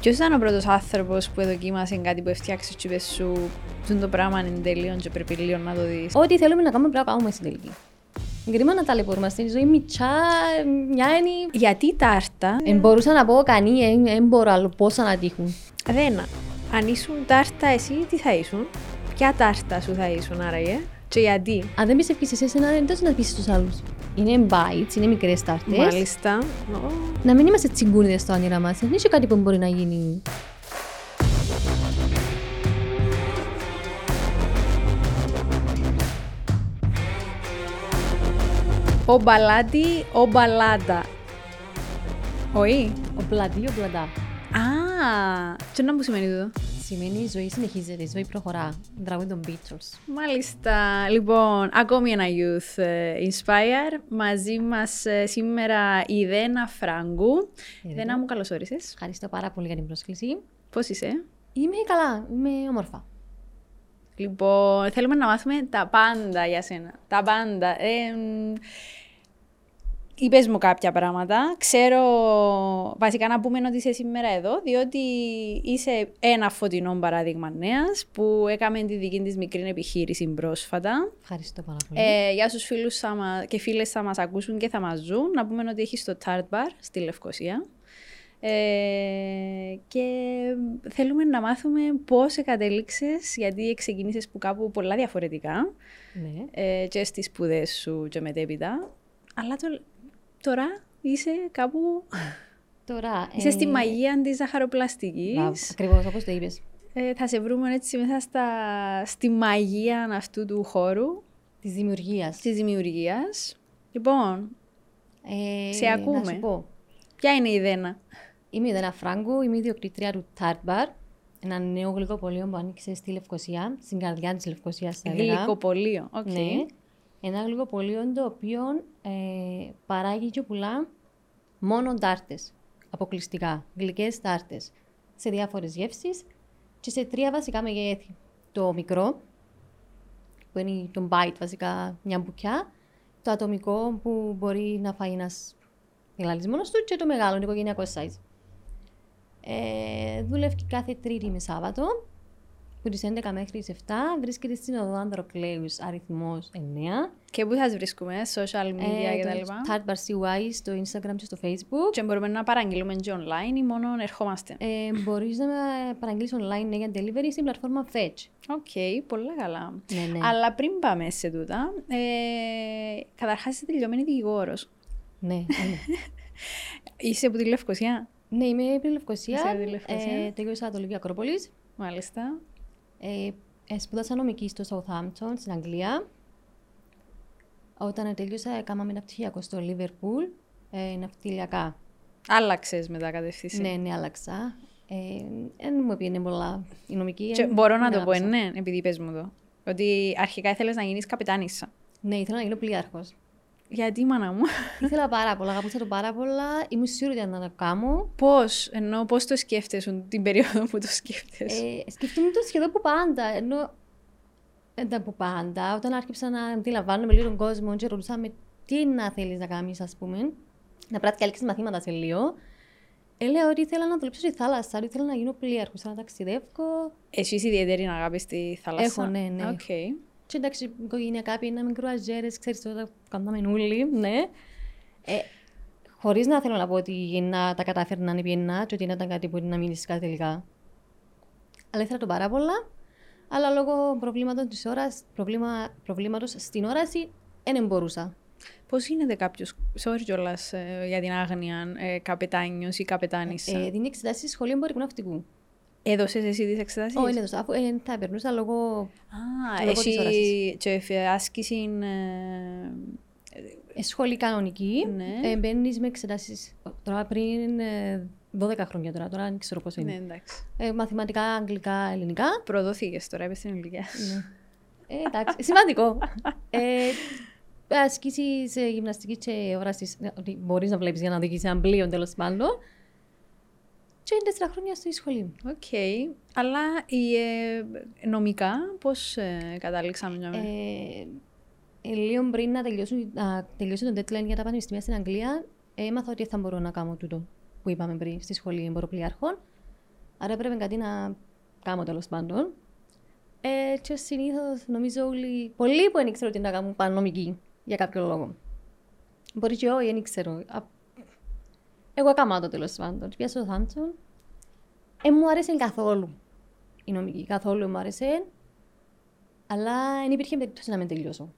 Ποιος ήταν ο πρώτος άνθρωπος που δοκίμασε κάτι που έφτιαξες και είπες σου «Τούν το πράγμα είναι τέλειο και πρέπει λίγο να το δεις». Ό,τι θέλουμε να κάνουμε πρέπει να κάνουμε στην τελική. Κρίμα να ταλαιπωρούμε στην ζωή, μητσά, μια είναι... Γιατί τάρτα, Εν μπορούσα να πω κανεί, δεν μπορώ άλλο πόσα να τύχουν. Ρένα, αν ήσουν τάρτα εσύ, τι θα ήσουν; Ποια τάρτα σου θα ήσουν άραγε και γιατί; Αν δεν πιστεύεις εσύ εσένα, δεν τόσο να πείσεις τους άλλους. Είναι bites, είναι μικρές τάρτες. Μάλιστα. Ω, Να μην είμαστε τσιγκούνιδες στο όνειρα μας. Δεν είναι κάτι που μπορεί να γίνει. Ο μπαλάτι, ο μπαλάτα. Όχι. Ο πλατή, ο πλατά. Α, τι να μου σημαίνει εδώ. Σημαίνει η ζωή συνεχίζεται, η ζωή προχωρά. Τραγούδι των Beatles. Μάλιστα. Λοιπόν, ακόμη ένα Youth ε, Inspire. Μαζί μας ε, σήμερα η Δένα Φράγκου. Δένα μου, καλώς όρισες. Ευχαριστώ πάρα πολύ για την πρόσκληση. Πώς είσαι; Είμαι καλά, είμαι όμορφα. Λοιπόν, θέλουμε να μάθουμε τα πάντα για σένα. Τα πάντα. Ε, μ, είπες μου κάποια πράγματα. Ξέρω, βασικά να πούμε ότι είσαι σήμερα εδώ, διότι είσαι ένα φωτεινό παράδειγμα νέας που έκαμε τη δική της μικρή επιχείρηση πρόσφατα. Ευχαριστώ πάρα πολύ. Ε, για στους φίλους θα μα- και φίλες θα μας ακούσουν και θα μας ζουν, να πούμε ότι έχεις το Tart Bar στη Λευκοσία. Ε, και θέλουμε να μάθουμε πώς εκατέληξες, γιατί ξεκίνησες που κάπου πολλά διαφορετικά ναι. ε, και στις σπουδές σου και μετέπειτα. Αλλά το- τώρα είσαι κάπου... Τώρα. Είσαι ε, στη μαγεία της Μπράβο, ζαχαροπλαστικής. ακριβώς όπως το είπες. Ε, θα σε βρούμε έτσι μέσα στα, στη μαγεία αυτού του χώρου, Της δημιουργίας. της δημιουργίας. Λοιπόν, Ε, Σε Να ακούμε. σου πω. ποια είναι η Δένα; Είμαι η Δένα Φράγκου, είμαι ιδιοκτήτρια του Tart Bar. Ένα νέο γλυκοπωλείο που άνοιξε στη Λευκοσία, στην καρδιά της Λευκοσίας θα έλεγα. Γλυκοπωλείο. Οκ. Ναι. Ένα γλυκοπωλείο το οποίο ε, παράγει και πουλά μόνο τάρτες. Αποκλειστικά. Γλυκές τάρτες. Σε διάφορες γεύσεις και σε τρία βασικά μεγέθη. Το μικρό, που είναι το bite βασικά μια μπουκιά. Το ατομικό που μπορεί να φάει ένας γλαλής μόνος του και το μεγάλο, το οικογενειακό size. Ε, δουλεύει κάθε Τρίτη με Σάββατο, που τις 11 μέχρι τις 7. Βρίσκεται στην οδό Ανδροκλέους, αριθμός 9. Και πού θα σας βρίσκουμε, social media Ε, κτλ. το Tart Bar CY στο Instagram και στο Facebook. Και μπορούμε να παραγγείλουμε και online ή μόνο ερχόμαστε; Ε, μπορείς να με παραγγείλεις online ναι, για delivery στην πλατφόρμα Fetch. OK, πολύ καλά. Ναι, ναι. Αλλά πριν πάμε σε τούτα, ε, καταρχάς είσαι τελειωμένη δικηγόρος. ναι, ναι. Είσαι από τη Λευκοσία, ναι, είμαι από τη Λευκοσία. Είσαι από τη Λευκοσία. Ε, τελείωσα το Λύκειο Ακρόπολης. μάλιστα. Ε, ε, σπούδασα νομική στο Southampton, στην Αγγλία. Όταν τελείωσα, έκανα μεταπτυχιακό στο Liverpool, ε, ναυτιλιακά. Άλλαξες μετά κατευθύνση. Ναι, ναι, άλλαξα. Δεν μου πήγαινε πολλά η νομική. Και εν- μπορώ να δεν το πω, αγαπήσα. ναι, επειδή πες μου το. Ότι αρχικά ήθελες να γίνεις καπετάνισσα. Ναι, ήθελα να γίνω πλοίαρχος. Γιατί, μάνα μου. ήθελα πάρα πολλά, αγαπούσα το πάρα πολλά. Ήμουν σίγουρη ότι να το κάνω. Πώς, ενώ πώς το σκέφτεσαι την περίοδο που το σκέφτεσαι; Ε, σκεφτόμουν το σχεδόν από πάντα. Ενώ δεν από πάντα. Όταν άρχισα να αντιλαμβάνομαι λίγο τον κόσμο και ρωτούσα με τι να θέλεις να κάνεις, ας πούμε. Να πράττει και άλλες μαθήματα σε λίγο. Έλεγα ότι ήθελα να δουλέψω στη θάλασσα, ότι ήθελα να γίνω πλοίαρχος, να ταξιδεύω. Εσύ είσαι ιδιαίτερη αγάπη στη θάλασσα; Έχω, ναι, ναι. Οκ. Και εντάξει, οικογενειακά πήγαμε κρουαζιέρες, ξέρεις τώρα, κάναμε όλοι, ναι. Ε, χωρίς να θέλω να πω ότι να τα κατάφερνα ή πιένα και ότι να ήταν κάτι που να μείνει κάτι τελικά. Αλλά ήθελα το πάρα πολλά. Αλλά λόγω προβλήματος της ώρας, προβλήμα, προβλήματος στην όραση, δεν μπορούσα. Πώς γίνεται κάποιος, sorry κιόλας ε, για την άγνοια, ε, καπετάνιος ή καπετάνισσα. Ε, δίνει εξετάσεις στη σχολή εμπορικού ναυτικού. Έδωσες εσύ τις εξετάσεις; Όχι, είναι το αφού ε, θα περνούσα λόγω Α, λόγω της εσύ όρασης. και εφ- άσκηση ε, ε, σχολή κανονική. Ναι. Ε, Μπαίνεις με εξετάσεις τώρα πριν ε, 12 χρόνια τώρα, τώρα δεν ξέρω πώς είναι. ναι, εντάξει. Ε, μαθηματικά, αγγλικά, ελληνικά. Προδόθηκες τώρα, έπεσε στην ηλικία. Ναι. Ε, εντάξει, σημαντικό. ε, ασκήσεις ε, γυμναστική και όρασης, ε, ότι μπορείς να βλέπεις για να οδηγήσεις ένα πλοίο τέλος πάντων. Και είναι τέσσερα χρόνια στη σχολή. Οκ. Αλλά η, ε, νομικά, πώς ε, καταλήξαμε για μένα. Ε, ε, λίγο πριν να, τελειώσουν, να τελειώσει το deadline για τα πανεπιστήμια στην Αγγλία, έμαθα ότι θα μπορώ να κάνω τούτο που είπαμε πριν στη σχολή εμποροπλοιάρχων. Άρα έπρεπε κάτι να κάνω τέλος πάντων. Ε, και συνήθως νομίζω όλοι. Πολλοί που δεν ήξεραν τι να κάνουν πάνε νομική για κάποιο λόγο. Μπορεί και όχι, δεν ξέρω. Α, Εγώ έκανα το τέλος πάντων. Πιάσα το Θάντσον. Ε, μου άρεσε καθόλου η νομική. Καθόλου μου άρεσε. Αλλά δεν υπήρχε περίπτωση να με τελειώσω.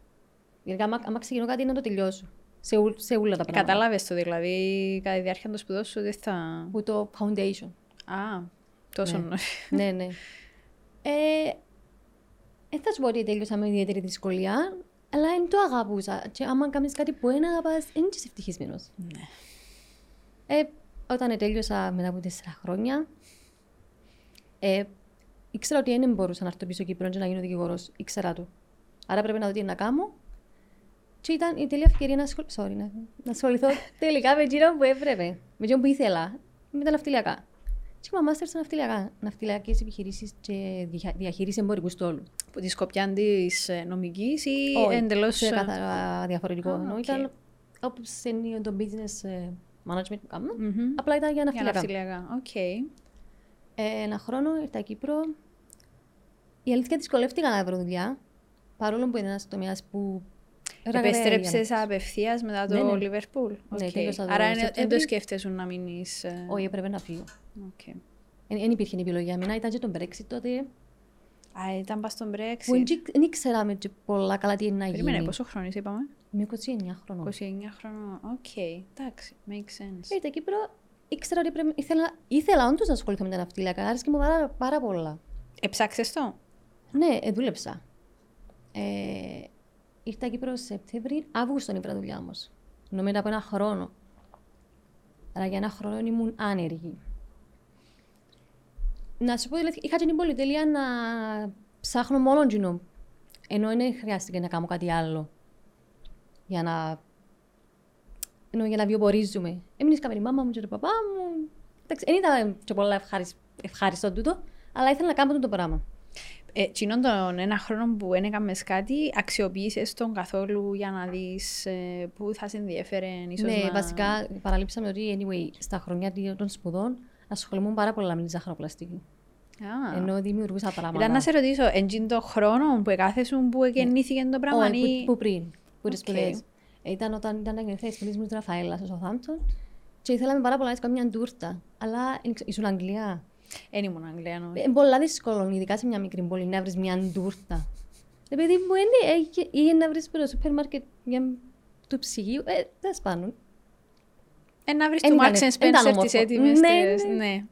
Γιατί άμα, άμα ξεκινώ κάτι να το τελειώσω. Σε, ου, σε όλα τα πράγματα. Κατάλαβες το δηλαδή κατά τη διάρκεια των σπουδών σου ότι θα. Που το foundation. Α, τόσο Ναι. νωρίς. ναι, ναι. Ε, δεν θα σου πω ότι τέλειωσα με ιδιαίτερη δυσκολία, αλλά δεν το αγαπούσα. Και άμα κάνεις κάτι που δεν αγαπάς, δεν είσαι ευτυχισμένος. Ναι. Ε, όταν τέλειωσα μετά από τέσσερα χρόνια, ε, ήξερα ότι δεν μπορούσα να έρθω πίσω Κύπρο και να γίνω δικηγόρος. Ήξερα το. Άρα πρέπει να δω τι να κάνω. Και ήταν η τέλεια ευκαιρία να, ασχολ... Sorry, να... να ασχοληθώ τελικά με εκείνο που έπρεπε. Με εκείνο που ήθελα. Με τα ναυτιλιακά. Και είμαι μάστερ στα ναυτιλιακά. Ναυτιλιακές επιχειρήσεις και διαχ- διαχείριση εμπορικού στόλου. Από τη σκοπιά της νομικής ή Όχι, εντελώς. σε καθαρά διαφορετικό. Α, Ενώ οκ. ήταν όπως είναι το business ε, management που κάνω. Μμμ. Απλά ήταν για Για ναυτιλιακά. ναυτιλιακά. Οκ. Ε, ένα χρόνο ήρθα Κύπρο. Η αλήθεια δυσκολεύτηκα να βρω δουλειά. Παρόλο που είναι ένας τομέας που. Επέστρεψες απευθείας μετά το Ναι, ναι. Liverpool. Ναι, Οκ. τέλειωσα το Άρα είναι- δεν Σεπτέμβρη. το σκέφτεσαι να μείνεις. Όχι, έπρεπε να φύγω. Okay. Δεν υπήρχε επιλογή για μένα. Ήταν και το Brexit τότε. Α, ήταν πας στον Που Brexit. δεν ήξεραμε και πολλά καλά τι είναι να Περίμενε, γίνει. πόσο χρόνο είπαμε; Είμαι 29 χρονών. 29 χρονών. Οκ, εντάξει, makes sense. Ήρθα Κύπρο, ήξερα ότι πρέπει, ήθελα, ήθελα όντως να ασχοληθώ με τα ναυτιλιακά. Άρεσε μου πάρα, πάρα πολλά. Εψάξε το; Ναι, ε, δούλεψα. Ε, ήρθα Κύπρο Σεπτέμβρη, Αύγουστο είναι η πρώτη δουλειά όμως. Ενώ μετά από ένα χρόνο. Άρα για ένα χρόνο ήμουν άνεργη. Να σου πω, δηλαδή, είχα και την πολυτέλεια να ψάχνω μόνο τζινό. Ενώ δεν χρειάστηκε να κάνω κάτι άλλο. Για να. Ενώ για να βιοπορίζουμε. Έμεινε με τη μάμα μου και τον παπά μου. Εντάξει, δεν ήταν και πολλά ευχάρισ- ευχάριστο τούτο, αλλά ήθελα να κάνω το πράγμα. Ε, Τσινόν τον ένα χρόνο που δεν έκαμες κάτι, αξιοποίησες τον καθόλου για να δεις ε, πού θα σε ενδιαφέρε ίσως ναι, να... βασικά παραλείψαμε ότι anyway, στα χρόνια των σπουδών ασχολούμαι πάρα πολλά με τη ζαχαροπλαστική. Α. Ενώ δημιουργούσα πράγματα. Ήταν να σε ρωτήσω, εντζήν το χρόνο που εκάθεσουν που γεννήθηκε το πράγμα Όχι, ή... που, που πριν, που τις Οκ. σπουδές. Ήταν όταν ήταν να γεννηθεί η σπουδή μου στη Ραφαέλα στο Southampton και ήθελαμε πάρα πολλά να κάνουμε μια τούρτα. Αλλά δεν ξέρω, ήσουν Αγγλία. Εν ήμουν Αγγλία, Είναι πολλά δύσκολο, ειδικά σε μια μικρή πόλη, να βρεις μια τούρτα. Επειδή μου είναι, είχε- είχε να βρεις στο σούπερ μάρκετ μια του ψυγείου. Ε, δεν σπάνουν. Ε, να βρεις Εν του ήταν- Marks εν and ήταν Spencer όμορφο. τις έτοιμες. Ναι, τις- ναι. ναι.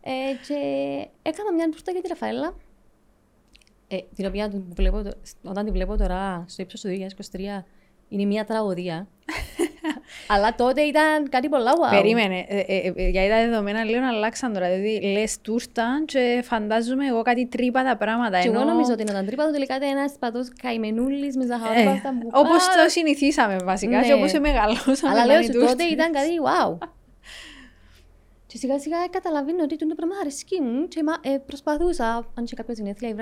Ε, και έκανα μια τούρτα για τη Ραφαέλα. Ε, την οποία του βλέπω, το- όταν τη βλέπω τώρα στο ύψος του 2023 είναι μια τραγωδία. Αλλά τότε ήταν κάτι πολλά wow. Περίμενε, ε, ε, ε, γιατί τα δεδομένα λίγο αλλάξαν τώρα. Δηλαδή, λες τούρτα και φαντάζομαι εγώ κάτι τρύπα πράγματα. Και εγώ ενώ- νομίζω ότι ήταν τρύπα, τελικά ήταν ένας πατός καημενούλης με Ε, ζαχαρόπαστα που όπως πάρα- το συνηθίσαμε βασικά Ναι. και όπως μεγαλώσαμε. Αλλά να λέω είναι σου τούρτες. τότε ήταν κάτι wow. Και σιγά σιγά καταλαβαίνω ότι το πράγμα αρέσκει μου και μα- ε, προσπαθούσα, αν είχε κάποιο γενέθλια,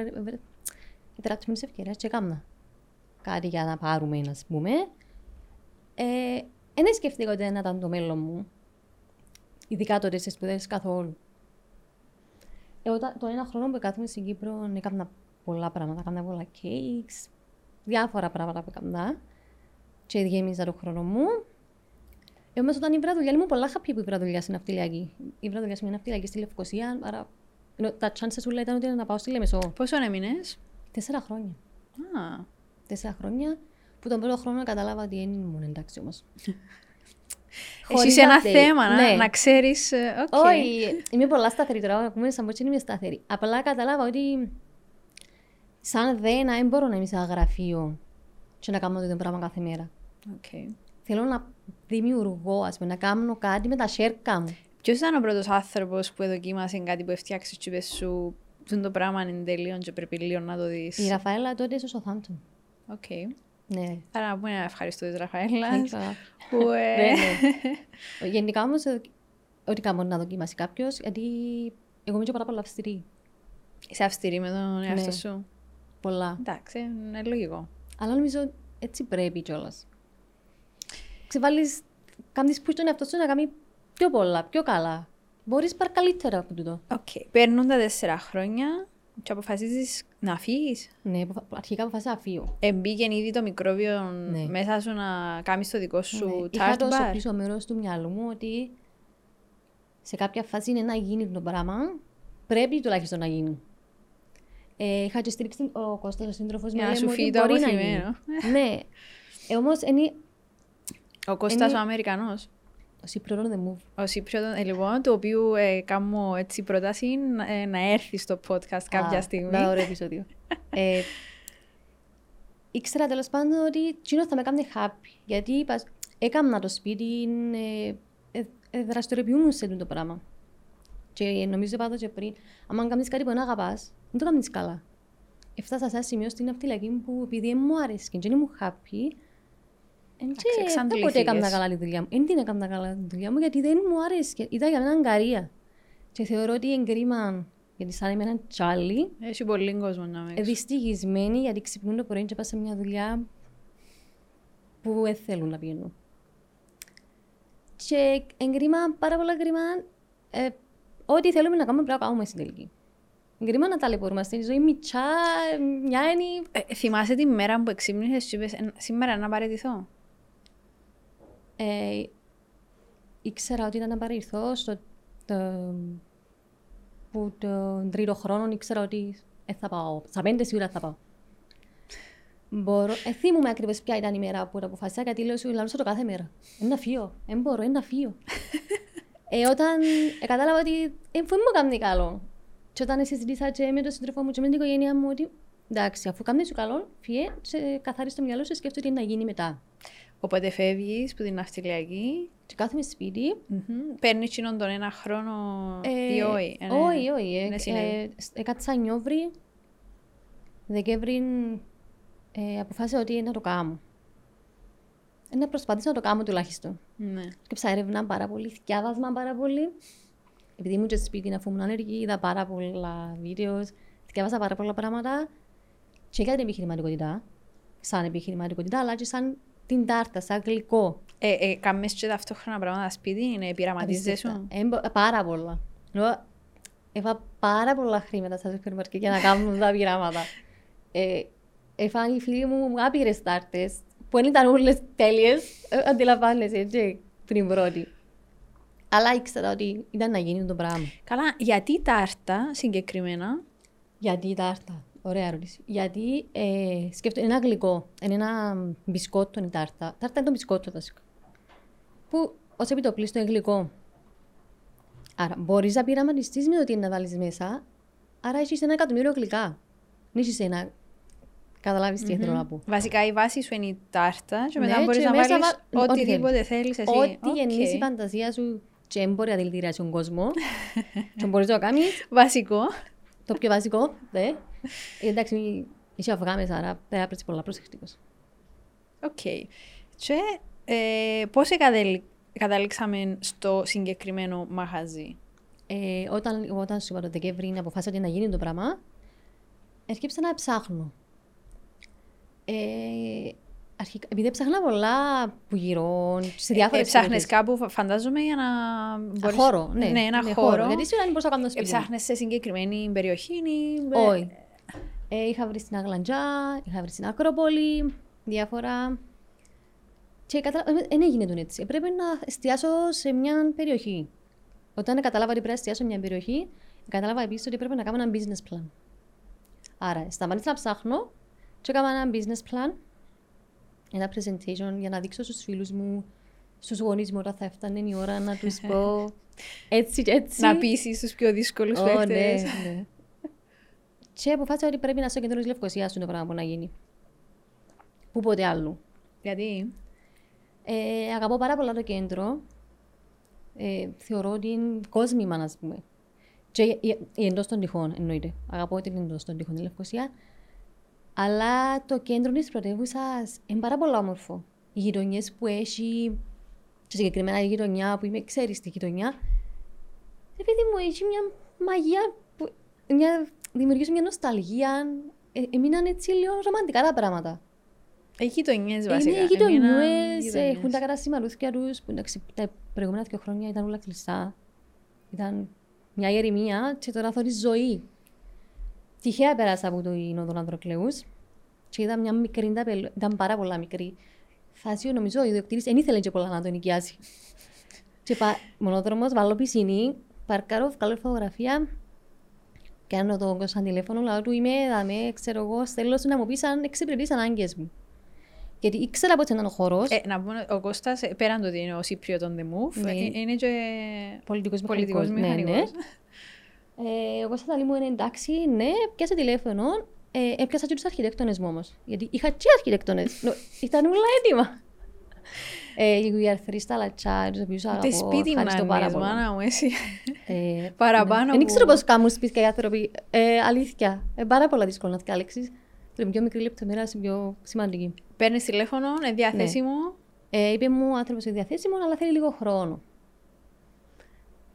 η τεράστια της ευκαιρίας και έκανα κάτι για να πάρουμε, να πούμε. Ε, δεν σκεφτήκα ότι να ήταν το μέλλον μου. Ειδικά τότε στις σπουδές καθόλου. Εγώ τα- το ένα χρόνο που κάθομαι στην Κύπρο έκανα πολλά πράγματα. Έκανα πολλά cakes, διάφορα πράγματα που έκανα. Και γέμιζα το χρόνο μου. Ε, όμως όταν ήβρα δουλειά, ήμουν πολλά happy που ήβρα δουλειά στην ναυτιλιακή. Ήβρα δουλειά σε μια ναυτιλιακή στη Λευκοσία, άρα ενώ τα chances όλα ήταν ότι να πάω στη Λεμεσό. Πόσο έμεινες; Τέσσερα χρόνια. Α, Τέσσερα χρόνια που τον πρώτο χρόνο κατάλαβα ότι δεν ήμουν εντάξει όμως. Εσύ είσαι ένα update. θέμα, να, Ναι. να ξέρεις... ε, οκ. Όχι, είμαι πολλά σταθερή τώρα, ακούμε σαν πως δεν είμαι σταθερή. Απλά κατάλαβα ότι σαν Δένα δεν μπορώ να είμαι σε ένα γραφείο και να κάνω το ίδιο πράγμα κάθε μέρα. Οκ. Θέλω να δημιουργώ, ας πούμε, να κάνω κάτι με τα σέρκα μου. Ποιος ήταν ο πρώτος άνθρωπος που δοκίμασε κάτι που έφτιαξες και είπες σου «Τούτο το πράγμα είναι τέλειο και πρέπει λίγο να το δεις. Η Ραφαέλα τότε στο Southampton. OK. Ναι. Άρα να πούμε ένα ευχαριστώ της Ραφαέλας. Thank you. που, ε, Ναι, ναι. Γενικά όμως, ε, ό,τι κάνω να δοκιμάσει κάποιος, γιατί εγώ είμαι και πάρα πολλά αυστηρή. Είσαι αυστηρή με τον εαυτό Ναι. σου. Πολλά. Εντάξει, είναι λογικό. Αλλά νομίζω έτσι πρέπει κιόλας. Ξεβάλεις, κάνεις push τον εαυτό σου να κάνει πιο πολλά, πιο καλά. Μπορείς πάρ καλύτερα από τούτο. Οκ. Παίρνουν τα τέσσερα χρόνια και αποφασίζεις να φύγεις. Ναι, αποφα- αρχικά αποφάσισα να φύγω. Εμπήκε ήδη το μικρόβιο Ναι. μέσα σου να κάνεις το δικό σου Ναι. tart Είχα το στο bar. πίσω μέρος του μυαλού μου ότι σε κάποια φάση είναι να γίνει το πράγμα, πρέπει τουλάχιστον να γίνει. Ε, είχα και στηρίξει την- ο Κώστας, ο σύντροφος μου, Για να λέει σου μου ότι φύγει το μπορεί να αποθυμένο. γίνει. ναι. Ε, όμως, είναι Ο Κώστας Είναι- ο Αμερικανός. Ο Cypriot on the move. Ο Cypriot, ε, λοιπόν, του οποίου ε, κάνω έτσι πρόταση ε, να έρθεις στο podcast κάποια Α, στιγμή. Να ωραίο επεισόδιο. ε, ήξερα τέλος πάντων ότι τσίνο θα με κάνει happy. Γιατί είπα, έκανα το σπίτι, ε, ε, ε, δραστηριοποιούμουν σε αυτό το πράγμα. Και νομίζω είπα το και πριν, αν κάνεις κάτι που δεν αγαπάς, δεν το κάνεις καλά. Έφτασα σε ένα σημείο στην αυτιλιακή μου που επειδή δεν μου άρεσε και δεν ήμουν happy, εν και δεν ποτέ εξαντλήθηκες. έκανα καλά τη δουλειά μου. Δεν την έκανα καλά τη δουλειά μου γιατί δεν μου άρεσε. Ήταν για μένα αγκαρία. Και θεωρώ ότι είναι κρίμα, γιατί σαν είμαι ένα τσάλι, Έχει πολύ κόσμο να με ε, δυστυχισμένοι γιατί ξυπνούν το πρωί και πας σε μια δουλειά που δεν θέλουν να πηγαίνουν. Και εγκρίμα, πάρα πολλά κρίμα, ε, ό,τι θέλουμε να κάνουμε πρέπει να κάνουμε στην τελική. Εγκρίμα να ταλαιπωρούμαστε. Η ζωή μητσά, ε, μια είναι... Ε, θυμάσαι τη μέρα που εξύπνησες και είπες «Ε, σήμερα να παραιτηθώ. Ε, ήξερα ότι ήταν να παρηρθώ στο το, που τον τρίτο χρόνο ήξερα ότι ε, θα πάω. Στα πέντε σίγουρα θα πάω. Μπορώ, ε, θυμούμαι ακριβώς ποια ήταν η μέρα που το αποφάσισα γιατί λέω σου λαλούσα το κάθε μέρα. Είναι να φύγω, δεν μπορώ, είναι να φύγω. ε, όταν ε, κατάλαβα ότι ε, δεν μου κάνει καλό. Και όταν συζητήσα και με τον σύντροφο μου και με την οικογένειά μου ότι εντάξει, αφού κάνει σου καλό, φύγε, σε καθαρίσει το μυαλό σου και σκέφτομαι τι να γίνει μετά. Οπότε φεύγεις που την ναυτιλιακή, Και κάθομαι σπίτι μμμ, παίρνεις κοινόν τον ένα χρόνο Ε, ή όχι. ε, ναι. Όχι, όχι. ε, Ναι, συνέβη. ε, σ- Έκατσα Νιόβρη, Δεκέμβρη, ε, αποφάσισα ότι να το κάνω. Ε, Να προσπαθήσω να το κάνω τουλάχιστον. Ναι. Σκέψα έρευνα πάρα πολύ, θυκιάβασμα πάρα πολύ. Επειδή ήμουν και στο σπίτι αφού ήμουν ανεργή, είδα πάρα πολλά βίντεος, θυκιάβασα πάρα πολλά πράγματα. Και για την επιχειρηματικότητα, σαν επιχειρηματικότητα, αλλά και σαν την τάρτα, σαν γλυκό. Ε, ε, κάμες και ταυτόχρονα πράγματα σπίτι, είναι πειραματίζεσαι σου. Εμπο- πάρα πολλά. Ενώ Έφα πάρα πολλά χρήματα στα σούπερ μάρκετ για να κάνουν τα πειράματα. Ε, έφαγαν οι φίλοι μου άπειρες τάρτες που δεν ήταν όλες τέλειες, ε, αντιλαμβάνεσαι έτσι, πριν πρώτη. Αλλά ήξερα ότι ήταν να γίνει το πράγμα. Καλά, γιατί τάρτα συγκεκριμένα; Γιατί η τάρτα. Ωραία ερώτηση. Γιατί ε, σκέφτομαι, είναι ένα γλυκό. Είναι ένα μπισκότο η τάρτα. Τάρτα είναι το μπισκότο βασικά. Που ως επιτοπλίστων είναι γλυκό. Άρα μπορείς να πειραματιστείς με το τι είναι να βάλεις μέσα. Άρα έχεις ένα εκατομμύριο γλυκά. Δεν έχεις ένα. Καταλάβεις τι θέλω να πω. Βασικά η βάση σου είναι η τάρτα και Ναι, μετά μπορείς και να μέσα βάλεις βα- ό,τι οτιδήποτε θέλεις εσύ. Ό,τι Οκ. γεννήσει η φαντασία σου και δεν μπορεί να δηλητηριάσει τον κόσμο. και μπορείς να το κάνεις. Βασικό. Το πιο βασικό, ναι. Ε, εντάξει, είσαι αυγά μέσα, άρα πρέπει να είσαι πολλά προσεκτικός. Οκ. Και ε, πώς εκατέλη- καταλήξαμε στο συγκεκριμένο μαγαζί; Ε, όταν, όταν σου είπα το Δεκέμβρη αποφάσισα ότι να γίνει το πράγμα, έρχεψα να ψάχνω. Ε, αρχικά, επειδή ψάχνα πολλά που γύρω, σε Ε, διάφορες ψάχνες περιοχές. κάπου, φα- φαντάζομαι, για να μπορείς... Χώρο, ναι. Ναι, ένα ναι, χώρο. Γιατί σίγουρα δεν μπορούσα να κάνω το Ε, σπίτι μου. ψάχνες σε συγκεκριμένη περιοχή ή... Όχι. Ε, είχα βρει στην Αγλαντζά, είχα βρει στην Ακρόπολη, διάφορα. Και κατάλαβα, δεν έγινε τον έτσι. Πρέπει να εστιάσω σε μια περιοχή. Όταν κατάλαβα ότι πρέπει να εστιάσω σε μια περιοχή, κατάλαβα επίσης ότι πρέπει να κάνω ένα business plan. Άρα, σταμάτησα να ψάχνω και έκανα ένα business plan, ένα presentation για να δείξω στους φίλους μου, στους γονείς μου όταν θα έφτανε η ώρα να τους πω έτσι και έτσι. Να πείσεις τους πιο δύσκολους Ω, παίχτες. ναι, ναι. Και αποφάσισα ότι πρέπει να στο κέντρο της Λευκοσίας το πράγμα που να γίνει. Πού ποτέ άλλου. Γιατί... Ε, αγαπώ πάρα πολλά το κέντρο. Ε, θεωρώ ότι είναι κόσμημα, ας πούμε. Και η, η, η εντός των τυχών, εννοείται. Αγαπώ την εντός των τυχών η Λευκοσία. Αλλά το κέντρο της πρωτεύουσας είναι πάρα πολύ όμορφο. Οι γειτονιές που έχει, και συγκεκριμένα η γειτονιά που είμαι, ξέρεις τη γειτονιά, επειδή μου έχει μια μαγεία, που, μια, δημιουργήσει μια νοσταλγία. Ε, έμειναν έτσι λίγο ρομαντικά τα πράγματα. Οι γειτονιές βασικά. Είναι γειτονιές, Έμειναν έχουν τα καταστηματούθια τους, που εντάξει τα προηγούμενα δύο χρόνια ήταν όλα κλειστά. Ήταν μια ηρεμία και τώρα θωρείς ζωή. Τυχαία πέρασα από το Ινόδο Ανδροκλέους και είδα μια μικρή ταπελ, ήταν πάρα πολλά μικρή. Φάση, νομίζω, ο ιδιοκτήτης δεν ήθελε και πολλά να τον νοικιάσει. και πα, μονόδρομος, βάλω πισινή, παρκάρω, βγάλω φωτογραφία, κάνω το σαν τηλέφωνο, λέω του είμαι, δαμε, ξέρω εγώ, θέλω σου να μου πεις αν εξυπηρετείς ανάγκες μου. Γιατί ήξερα πότε ήταν ο χώρος. Ε, να πούμε, ο Κώστας, ε, πέραν το ότι είναι ο Σύπριο των The Move, Ναι. ε, είναι και Πολιτικός πολιτικός μηχανικός, ναι, μηχανικός. Ε, εγώ στα μου είναι εντάξει, ναι, πιάσε τηλέφωνο. Ε, έπιασα και τους αρχιτέκτονες μου όμως. Γιατί είχα και αρχιτέκτονες. Νο- ήταν όλα έτοιμα. Ε, οι αρθροί στα λατσά, τους οποίους αγαπώ. Τι σπίτι να ευχαριστώ πάρα είναι, πολύ. μάνα μου, εσύ. Ε, Παραπάνω Δεν που- ξέρω πώς κάνουν σπίτια οι άνθρωποι. Ε, αλήθεια. Ε, πάρα πολλά δύσκολο να διάλεξεις. Την πιο μικρή λεπτομέρεια είναι πιο σημαντική. Παίρνεις τηλέφωνο, είναι διαθέσιμο. Ε, είπε μου ο άνθρωπος είναι διαθέσιμο, αλλά θέλει λίγο χρόνο.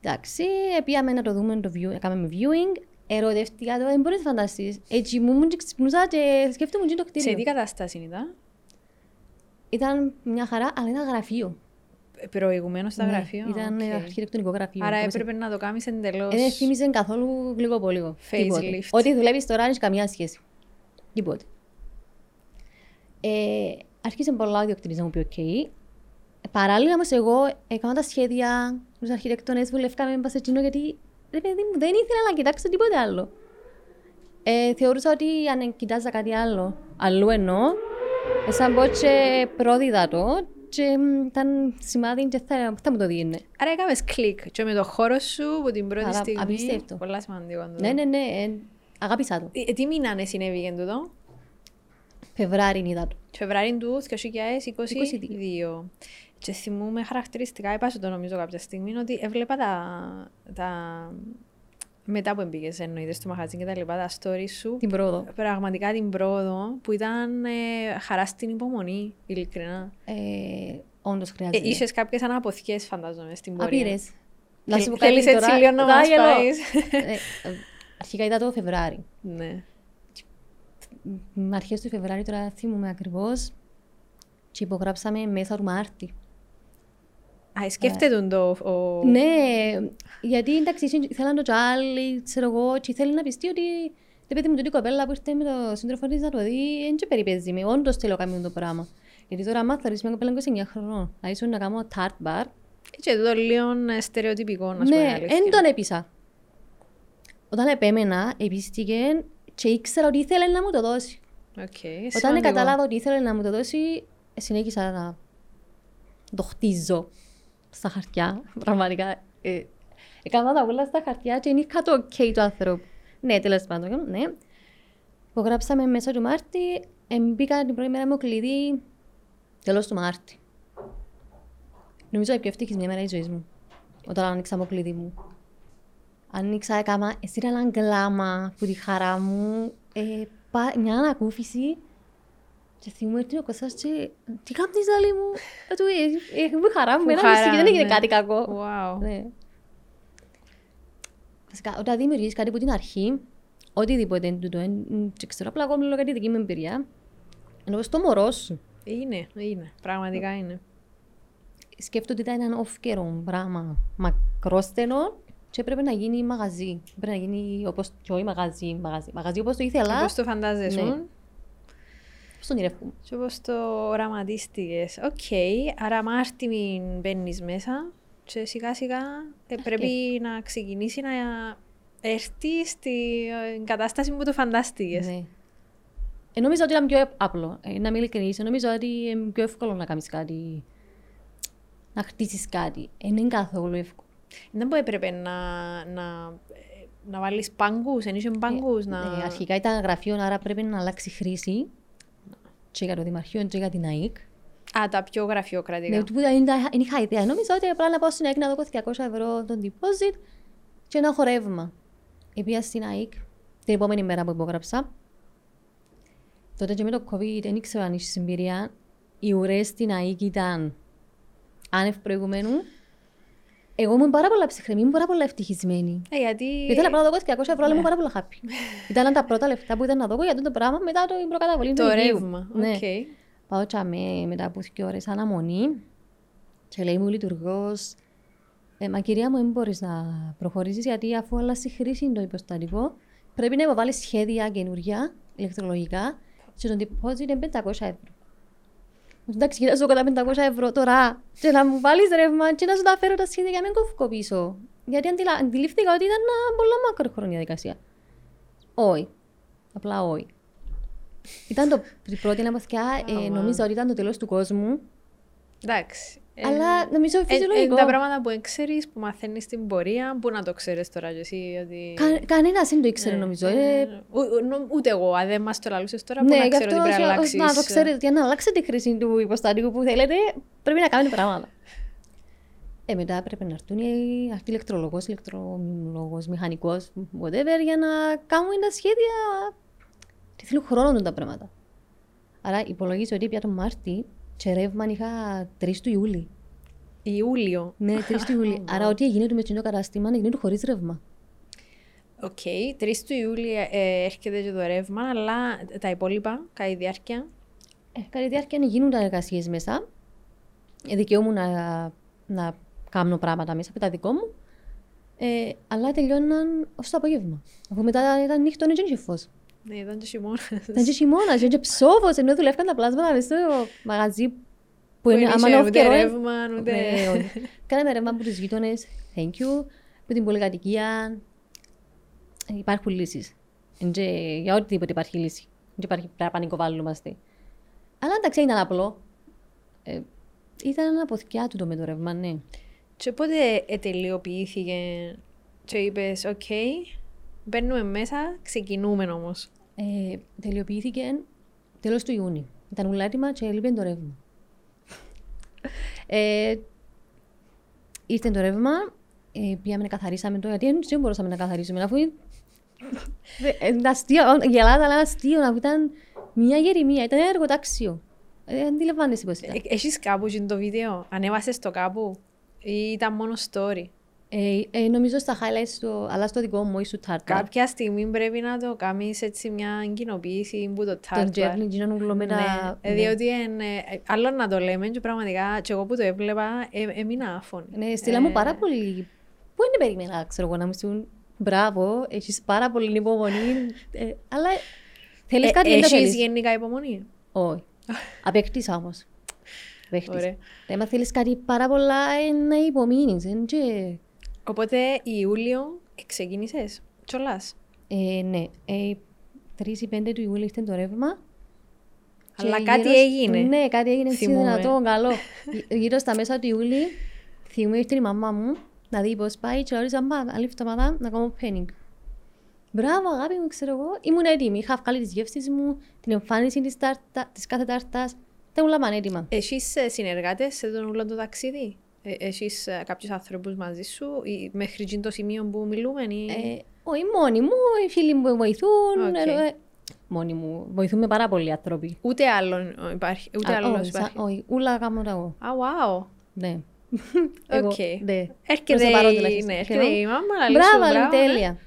Εντάξει, ε, πήγαμε να το δούμε το view, έκαμε viewing, ερωτεύτηκα το, δεν μπορείς να φανταστείς. Έτσι μου ήμουν και ξυπνούσα και σκέφτομαι και το Σε τι κτίριο. κατάσταση ήταν, Ήταν μια χαρά, αλλά ήταν γραφείο. προηγουμένως στα Ναι, γραφείο. Ήταν οκ. ε, αρχιτεκτονικό γραφείο. Άρα Όπως- έπρεπε να το κάνεις εντελώς. Ε, Δεν θύμιζε καθόλου γλυκοπωλείο. Facelift. Ό,τι δουλεύεις τώρα έχει καμία σχέση. Τίποτε. Ε, άργησε πολλά ο ιδιοκτήτης να μου πει οκ. Ε, Παράλληλα όμως εγώ έκανα τα σχέδια, τους αρχιτέκτονες δουλεύκαμε πας σε εκείνο γιατί ρε παιδί μου δεν ήθελα να κοιτάξω τίποτε άλλο. Ε, θεωρούσα ότι αν κοιτάζα κάτι άλλο, αλλού εννοώ, ε, σάμπως και πρόδιδα το και μ, ήταν σημάδι και θα, θα μου το δίναν. Άρα έκαμες κλικ και με το χώρο σου που την πρώτη Άρα, στιγμή. απίστευτο. Πολλά σημαντικό. τούτο. Ναι, ναι, ναι, ε, αγάπησα το. Ε, Τι μήνα συνέβη και τούτο; Φεβράρι είδα το. Φεβράρι του 2022. Και θυμούμαι χαρακτηριστικά, είπα σου το νομίζω κάποια στιγμή, ότι έβλεπα τα, τα... μετά που μπήκες εννοείται στο μαγαζί και τα λοιπά, τα stories σου, Την πρόοδο. πραγματικά την πρόοδο που ήταν ε, χαρά στην υπομονή, ειλικρινά. Ε, Όντως Ε, χρειάζεται. είχες κάποιες αναποθιές φαντάζομαι στην πορεία. Απειρές. Να Θέλ- σου πω θέλεις κάτι έτσι τώρα. λίγο να μας Δάγελο. πάεις. Ε, ε, Αρχικά είδα το Φεβράρι. ναι. Με αρχές του Φεβράρι τώρα θυμούμαι ακριβώς. Και υπογράψαμε μέσα του Μάρτη. Α, σκέφτεται το... Ο... Ναι, γιατί εντάξει, ήσουν- ήθελαν το τζάλι, ξέρω εγώ, και θέλει να πιστεί ότι δεν παιδί μου τούτη η κοπέλα που ήρθε με το σύντροφο της να το δει, δεν και περιπέζει με, όντως θέλω να κάνω το πράγμα. Γιατί τώρα άμα θεωρείς μια κοπέλα 29 χρονών, να ήσουν να κάνω tart bar, Και το λίγο ε, στερεοτυπικό, να σου πω την ναι, αλήθεια. δεν τον έπεισα. Όταν επέμενα, επείστηκε και ήξερα ότι ήθελε να μου το δώσει. Οκ, Όταν σημαντικό. κατάλαβα ότι ήθελε να μου το δώσει, συνέχισα να το χτίζω στα χαρτιά. Πραγματικά. Ε, έκανα τα όλα στα χαρτιά και είχα το ok του άνθρωπου. Ναι, τέλος πάντων, ναι. Υπογράψαμε μέσα του Μάρτη, ε, μπήκα την πρώτη μέρα μου κλειδί τέλος του Μάρτη. Νομίζω η πιο ευτυχισμένη μέρα της ζωής μου. Όταν άνοιξα το κλειδί μου. Ανοίξα, έκανα, έστειρα ένα γκλάμα που τη χαρά μου, ε, πα- μια ανακούφιση και θυμούμαι ότι ο Κωστάς και τι κάνεις άλλη μου, ε, του, ε, ε, μου χαρά μου, Που ένα χαρά, μισή και δεν έγινε ναι. κάτι κακό. Wow. Ναι. Βασικά, όταν δημιουργείς κάτι από την αρχή, οτιδήποτε είναι τούτο, εν- εν- και ξέρω απλά εγώ μιλώ για τη δική μου εμπειρία, ενώ στο μωρό σου, Είναι, είναι. Πραγματικά είναι. σκέφτομαι ότι ήταν ένα όφκαιρο πράγμα, μακρόστενο και έπρεπε να γίνει μαγαζί. Πρέπει να γίνει όπως και όχι μαγαζί, μαγαζί, μαγαζί όπως το ήθελα, Πώς το φαντάζεσαι. Ναι. Όπως τον ονειρεύομαι. Και πώς το οραματίστηκες. Οκ, άρα Μάρτη μήνα μπαίνεις μέσα και σιγά σιγά ε, πρέπει να ξεκινήσει να έρθει στην κατάσταση που το φαντάστηκες. Ναι. Ε, νόμιζα ότι ήταν πιο απλό. Ε, να είμαι ειλικρινής, ε, νόμιζα ότι είναι πιο εύκολο να κάνεις κάτι, να χτίσεις κάτι. Ε, δεν είναι καθόλου εύκολο. Δεν που έπρεπε να, να, ε, να βάλεις πάγκους, εν είσαι πάγκους, να... Ε, αρχικά ήταν γραφείο, άρα πρέπει να αλλάξει χρήση και για το Δημαρχείο και για την ΑΕΚ. Α, τα πιο γραφειοκρατικά. Ναι, που δεν τα- δεν είχα ιδέα. Νόμιζα ότι απλά να πάω στην ΑΕΚ να δω 200 ευρώ τον deposit και ένα χορεύμα. Επήα στην ΑΗΚ την επόμενη μέρα που υπόγραψα. Τότε και με το COVID δεν ήξερα αν είσαι εμπειρία. Οι ουρές στην ΑΗΚ ήταν άνευ προηγουμένου. Εγώ ήμουν πάρα πολλά ψυχρή, ήμουν πάρα πολλά ευτυχισμένη. Ε, γιατί... Ήθελα απλά να δω 200 ευρώ, αλλά ήμουν πάρα πολλά happy. ήταν τα πρώτα λεφτά που ήταν να δω για αυτό το πράγμα μετά το προκαταβολή του Το ενοικίου. ρεύμα. Ναι. Οκ. Πάω τζιαμέ μετά από δύο ώρες αναμονή και λέει μου ο λειτουργός Ε, μα κυρία μου, δεν μπορείς να προχωρήσεις γιατί αφού αλλάζει χρήση το υποστατικό, πρέπει να υποβάλεις σχέδια καινούργια, ηλεκτρολογικά, και το deposit είναι 500 ευρώ. Εντάξει, κύριε, σου κατά 500 ευρώ τώρα και να μου βάλεις ρεύμα και να σου τα φέρω τα σχέδια για να μην κόφω πίσω. Γιατί αντιλα... αντιλήφθηκα ότι ήταν ένα πολλά μακροχρόνια διαδικασία. Όχι. Απλά όχι. Ήταν το η πρώτη αναμαθιά, ε, νομίζω ότι ήταν το τέλος του κόσμου. Εντάξει. Ε, Αλλά νομίζω ε, φυσιολογικό. ε, τα πράγματα που ξέρει, που μαθαίνεις στην πορεία, που να το ξέρεις τώρα κι εσύ. Ότι... Κα, κανένας δεν το ήξερε νομίζω. Ε, ου- ου- νο- ούτε εγώ, αν δεν μας το λαλούσες τώρα, που ναι, να γι' ξέρω αυτό ότι πρέπει να ως- αλλάξεις. να το ξέρετε, για να αλλάξετε τη χρήση του υποστατικού που θέλετε, πρέπει να κάνετε πράγματα. Ε, μετά έπρεπε να έρθουν οι αυτοί ηλεκτρολόγος, ηλεκτρολόγος, μηχανικός, whatever, για να κάνουν τα σχέδια. Τι θέλουν χρόνο τα πράγματα. Άρα υπολογίζω ότι πια τον Μάρτι και ρεύμα είχα 3 του Ιούλη. Ιούλιο. Ναι, 3 του Ιούλη. Άρα ό,τι έγινε του με το κατάστημα έγινε του χωρίς ρεύμα. Οκ, 3 του Ιούλη ε, έρχεται και το ρεύμα, αλλά τα υπόλοιπα, κατά τη διάρκεια. Ε, κατά τη διάρκεια να γίνουν τα εργασίες μέσα. Ε, δικαιούμαι να, να κάνω πράγματα μέσα από τα δικό μου. Ε, αλλά τελειώναν ως το απόγευμα. Αφού μετά ήταν νύχτο, δεν είχε φως. Ναι, ήταν και χειμώνας. Ήταν και χειμώνας, ήταν και ψόφος, ενώ δουλεύκαν τα πλάσματα μέσα στο μαγαζί που είναι άμα είναι είχε ούτε off-καιρό, ε, ρεύμα, ούτε. Ναι, όχι. Κάναμε ρεύμα από τους γείτονες, thank you, από την πολυκατοικία. Ε, Υπάρχουν λύσεις. Εν και για οτιδήποτε υπάρχει λύση. Δεν υπάρχει πρέπει να πανικοβάλλομαστε. Αλλά εντάξει, ήταν απλό. Ε, ήταν ένα αποθηκιά του το με το ρεύμα, ναι. Και πότε ετελειοποιήθηκε και είπες, οκ, μπαίνουμε μέσα, ξεκινούμε όμως. Ε, τελειοποιήθηκε τέλος του Ιούνιου. Ήταν όλα έτοιμα και έλειπε το ρεύμα. ε, ήρθε το ρεύμα, ε, πήγαμε να καθαρίσαμε το, γιατί δεν μπορούσαμε να καθαρίσουμε, αφού είναι ε, είναι αστείο, γελάτα, αλλά αστείο, αφού ήταν μια γερημία, ήταν ένα εργοτάξιο. Ε, αντιλαμβάνεσαι πώς ήταν; Έχεις κάπου και το βίντεο, ανέβασες το κάπου; Ή ήταν μόνο story; Ε, ε, νομίζω στα highlights, του, αλλά στο δικό μου, ή στο Τάρταρ. Κάποια στιγμή πρέπει να το κάνεις έτσι μια κοινοποίηση που το Τον τάρταρ. Τζέρνι, γίνανε ουλωμένα... Ναι, ε, διότι εν, ε, άλλο να το λέμε και πραγματικά και εγώ που το έβλεπα ε, έμεινα άφωνη. Ναι, στείλα μου πάρα πολύ. Πού είναι περίμενα, ξέρω εγώ, να μου στείλουν μπράβο, έχεις πάρα πολύ υπομονή. ε, αλλά θέλεις Ε, κάτι, δεν το έχεις θέλεις. γενικά υπομονή; Όχι. Απέκτησα όμως. Απέκτησα. Ωραία. Έμα θέλεις κάτι πάρα πολλά, ε, να υπομείνεις. Εν και- Οπότε Ιούλιο ξεκίνησες. Τσολάς; Ε, ναι, ε, 3 ή 5 του Ιούλη ήρθε το ρεύμα. Αλλά Και κάτι γύρω σ- έγινε. Ναι, κάτι έγινε έτσι Θυμούμαι. δυνατό, καλό. Γύ- Γύρω στα μέσα του Ιούλη, θυμούμαι ήρθε η μαμά μου να δει πώς πάει και όριζα μπα, άλλη εβδομάδα να κάνω πένιγκ. Μπράβο, αγάπη μου, ξέρω εγώ. Ήμουν έτοιμη. Είχα βγάλει τις γεύσεις μου, την εμφάνιση της, τάρτα, της κάθε τάρτας. Ήταν όλα πανέτοιμα. Έχει συνεργάτες σε τον όλο το ταξίδι; Ε, Έχει κάποιους άνθρωπους μαζί σου ή μέχρι εκείνο το σημείο που μιλούμε. Ή... Ε, όχι μόνοι μου, οι φίλοι μου βοηθούν. Οκ. ε, ε, μόνοι μου. Βοηθούν με πάρα πολλοί άνθρωποι. Ούτε άλλον υπάρχει. Ούτε Α, άλλος όχι, υπάρχει. σα- Όχι, ούλα κάνω τα εγώ. Α, wow. Ναι. Οκ. ναι. Έρχεται, Προς το παρόν η... τουλάχιστον. ναι, Έρχεται. έρχεται η μάμα να λύσου. Μπράβο, αλλά μπράβο, ναι. τέλεια.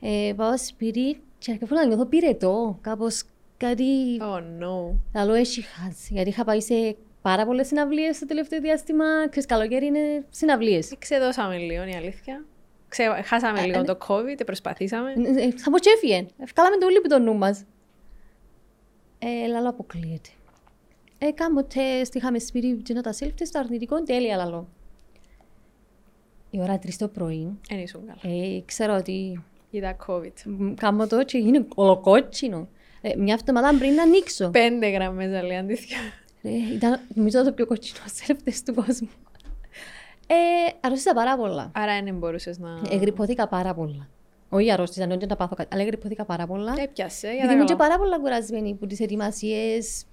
Ε, πάω σπίτι και αρχίζω να νιώθω πυρετό. Κάπως κάτι Oh no. άλλο έχει χάσει. Γιατί είχα πάει σε πάρα πολλές συναυλίες το τελευταίο διάστημα. Ξέρεις, καλοκαίρι είναι συναυλίες. Ξεδώσαμε λίγο η αλήθεια. Ξε... Χάσαμε Α, λίγο ναι. το COVID, προσπαθήσαμε. Ε, Θα πω και έφυγε. Ευκάλαμε το όλοι που το νου μας. Ε, λαλό αποκλείεται. Ε, κάνω τεστ, είχαμε σπίτι και να τα self-test, το αρνητικό, τέλεια λαλό. Η ώρα 3 το πρωί, Δεν ήσουν καλά. ε, ξέρω ότι Είδα COVID. μ, κάνω το και είναι ολοκότσινο. Ε, μια εβδομάδα πριν να ανοίξω. Πέντε γραμμές λέει αντίθετα. Ε, ήταν νομίζω το πιο κοτσινό self-test του κόσμου. Ε, αρρώστησα πάρα πολλά. Άρα δεν μπορούσες να... Εγρυπώθηκα πάρα πολλά. Όχι αρρώστησα, δεν να πάθω κάτι, αλλά εγρυπώθηκα πάρα πολλά. Έπιασες, για Γιατί τα ήμουν και καλά. πάρα πολλά κουρασμένη από τις ετοιμασίες,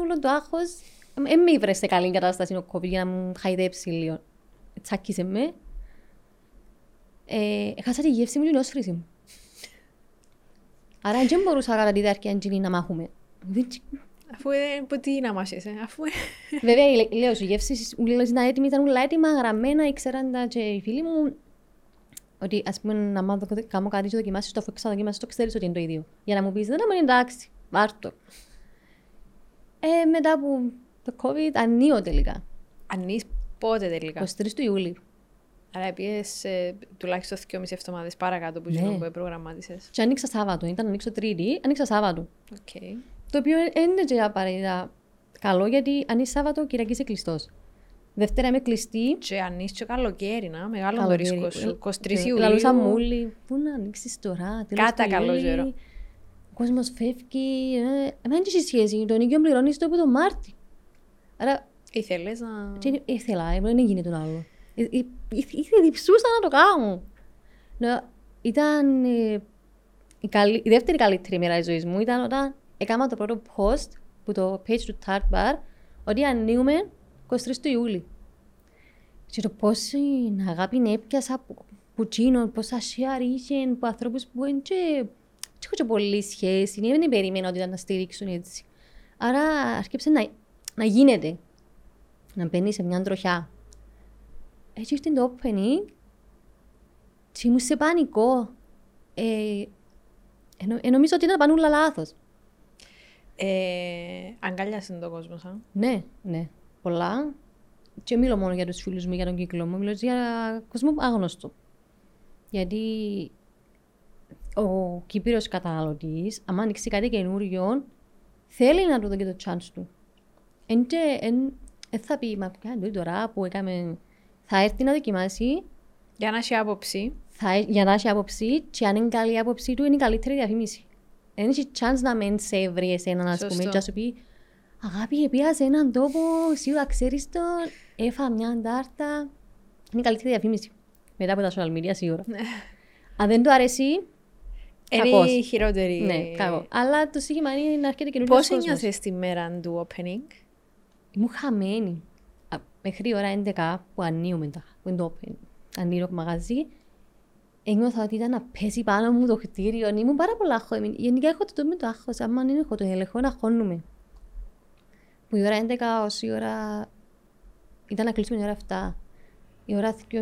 όλο το άγχος. Δεν με ήβρε σε καλή κατάσταση ο COVID για να μου χαϊδέψει λίγο. Τσάκισε με. Ε, έχασα τη γεύση μου και την όσφρηση μου. Άρα δεν μπορούσα κατά τη διάρκεια εκείνη να μάχουμε. Δεν τσι- Αφού ε, που τι να μας είσαι, αφού... Βέβαια, η- λέω σου, οι γεύσεις ούλες ήταν έτοιμοι, ήταν όλα έτοιμα, γραμμένα, ήξεραν τα και οι φίλοι μου ότι ας πούμε να μάθω κο- κάνω κάτι και δοκιμάσεις το, αφού ξαναδοκιμάσεις το, ξέρεις ότι είναι το ίδιο. Για να μου πεις, δεν είναι εντάξει, βάρ' το. Ε, μετά από το COVID, ανοίγω τελικά. Ανείς πότε τελικά; 23 του Ιούλη. Άρα πήγες ε, τουλάχιστον 2,5 εβδομάδες παρακάτω που, Ναι. ναι. που προγραμμάτισες. Και άνοιξα Σάββατο. Ήταν να ανοίξω Τρίτη, άνοιξα Σάββατο. Οκ. Το οποίο δεν είναι και απαραίτητα καλό γιατί αν είσαι Σάββατο, Κυριακή είσαι κλειστός. Δευτέρα είμαι κλειστή. Και αν είσαι και καλοκαίρι, να, μεγάλο το Καλοκαίρι. ρίσκο σου. 23 Και Ιουλίου. Λαλούσαν μου ούλοι, πού να ανοίξεις τώρα, τέλος Κάτα του καλό Ιούλη. καιρό. Ο κόσμος φεύγει. Ε, δεν έχει σχέση. Τον ίδιο πληρώνεις το από τον Μάρτι. Άρα, Ήθελες να... και ήθελα, ε, δεν έγινε τον άλλο. Ε, ε, ήθε- Ήθε διψούσα να το κάνω. Να- Ήταν ε, η, καλή- η δεύτερη καλύτερη μέρα της ζωής μου ήταν όταν έκανα το πρώτο post που το page του Tart Bar ότι ανοίγουμε 23 του Ιούλη. Και το πόση αγάπη έπιασα που- που τσίνο, πόσα share είχε από ανθρώπους που δεν και, και έχω και πολλή σχέση, δεν περίμενα ότι ήταν να στηρίξουν έτσι. Άρα άρχισε να, να γίνεται, να μπαίνει σε μια τροχιά. Έτσι ήρθε το opening και ήμουν σε πανικό. Ε, εννο- ε, νομίζω ότι ήταν πανούλα λάθος. Ε, αγκάλιασε τον κόσμο σαν. Ναι, ναι. Πολλά. Και μιλώ μόνο για τους φίλους μου, για τον κύκλο μου. Μιλώ για κόσμο άγνωστο. Γιατί ο Κύπριος καταναλωτής, άμα ανοίξει κάτι καινούριο, θέλει να του δώσει το chance του. Εν και, εν, εν θα πει, μα ποια είναι τώρα που έκαμε... Θα έρθει να δοκιμάσει, Για να έχει άποψη. θα, έ- για να έχει άποψη και αν είναι καλή η άποψη του, είναι η καλύτερη διαφήμιση. Δεν έχει chance να μην σε βρει εσένα, ας πούμε, Σωστό. και να σου πει «Αγάπη, πήγα σε έναν τόπο, σίγουρα ξέρεις τον, έφα μια αντάρτα». Είναι η καλύτερη διαφήμιση. Μετά από τα social media, σίγουρα. αν δεν του αρέσει, Είναι κακός. η χειρότερη. Ναι, κακό. Αλλά το σύγχυμα είναι να έρχεται καινούργιος Πώς κόσμος. ένιωθες τη μέρα του opening; Ήμουν χαμένη. Α, Μέχρι ώρα 11 που ανοίγουμε τα, που είναι το open, ανοίγω το μαγαζί, ένιωθα ότι ήταν να πέσει πάνω μου το κτίριο. Ήμουν πάρα πολλά αγχωμένη. Γενικά έχω το με το άγχος. Αν δεν έχω το έλεγχο, να αγχώνουμε. Που η ώρα 11 ως η ώρα... Ήταν να κλείσουμε η ώρα 7. Η ώρα 2.30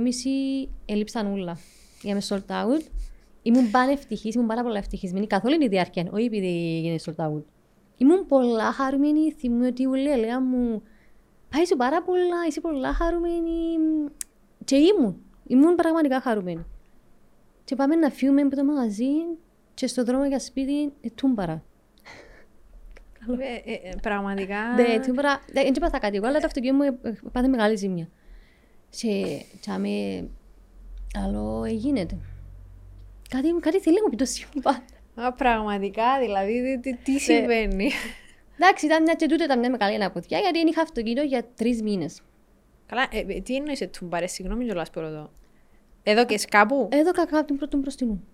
έλειψαν όλα. Είχαμε sold out. Ήμουν πάνε ευτυχής, ήμουν πάρα πολλά ευτυχισμένη καθ' όλη τη διάρκεια, όχι επειδή έγινε sold out. Ήμουν πολλά χαρούμενη, θυμούμαι ότι ούλη έλεγα μου «Πάει σου πάρα πολλά, είσαι πολλά χαρούμενη» και ήμουν, ήμουν πραγματικά χαρούμενη. Και πάμε να φύγουμε από το μαγαζί και στο δρόμο για σπίτι ε, τούμπαρα. Ε, ε, ε, πραγματικά. Ναι, τούμπαρα, δεν έπαθα κάτι εγώ, αλλά το αυτοκίνητο μου ε, ε, πάθε μεγάλη ζημιά. Και τσάμε, άλλο γίνεται. Κάτι, κάτι θέλει να μου πει το σύμπαν. Α, πραγματικά, δηλαδή, τι, τι, τι Ναι. συμβαίνει; Εντάξει, ήταν μια και τούτο ήταν μια μεγάλη αναποδιά, γιατί δεν είχα αυτοκίνητο για τρεις μήνες. Καλά, ε, ε, τι εννοείς του μπαρέ, συγγνώμη κιόλας που ρωτώ. Εδώ και κάπου; Εδώ κακά από την πρώτη μπροστινού.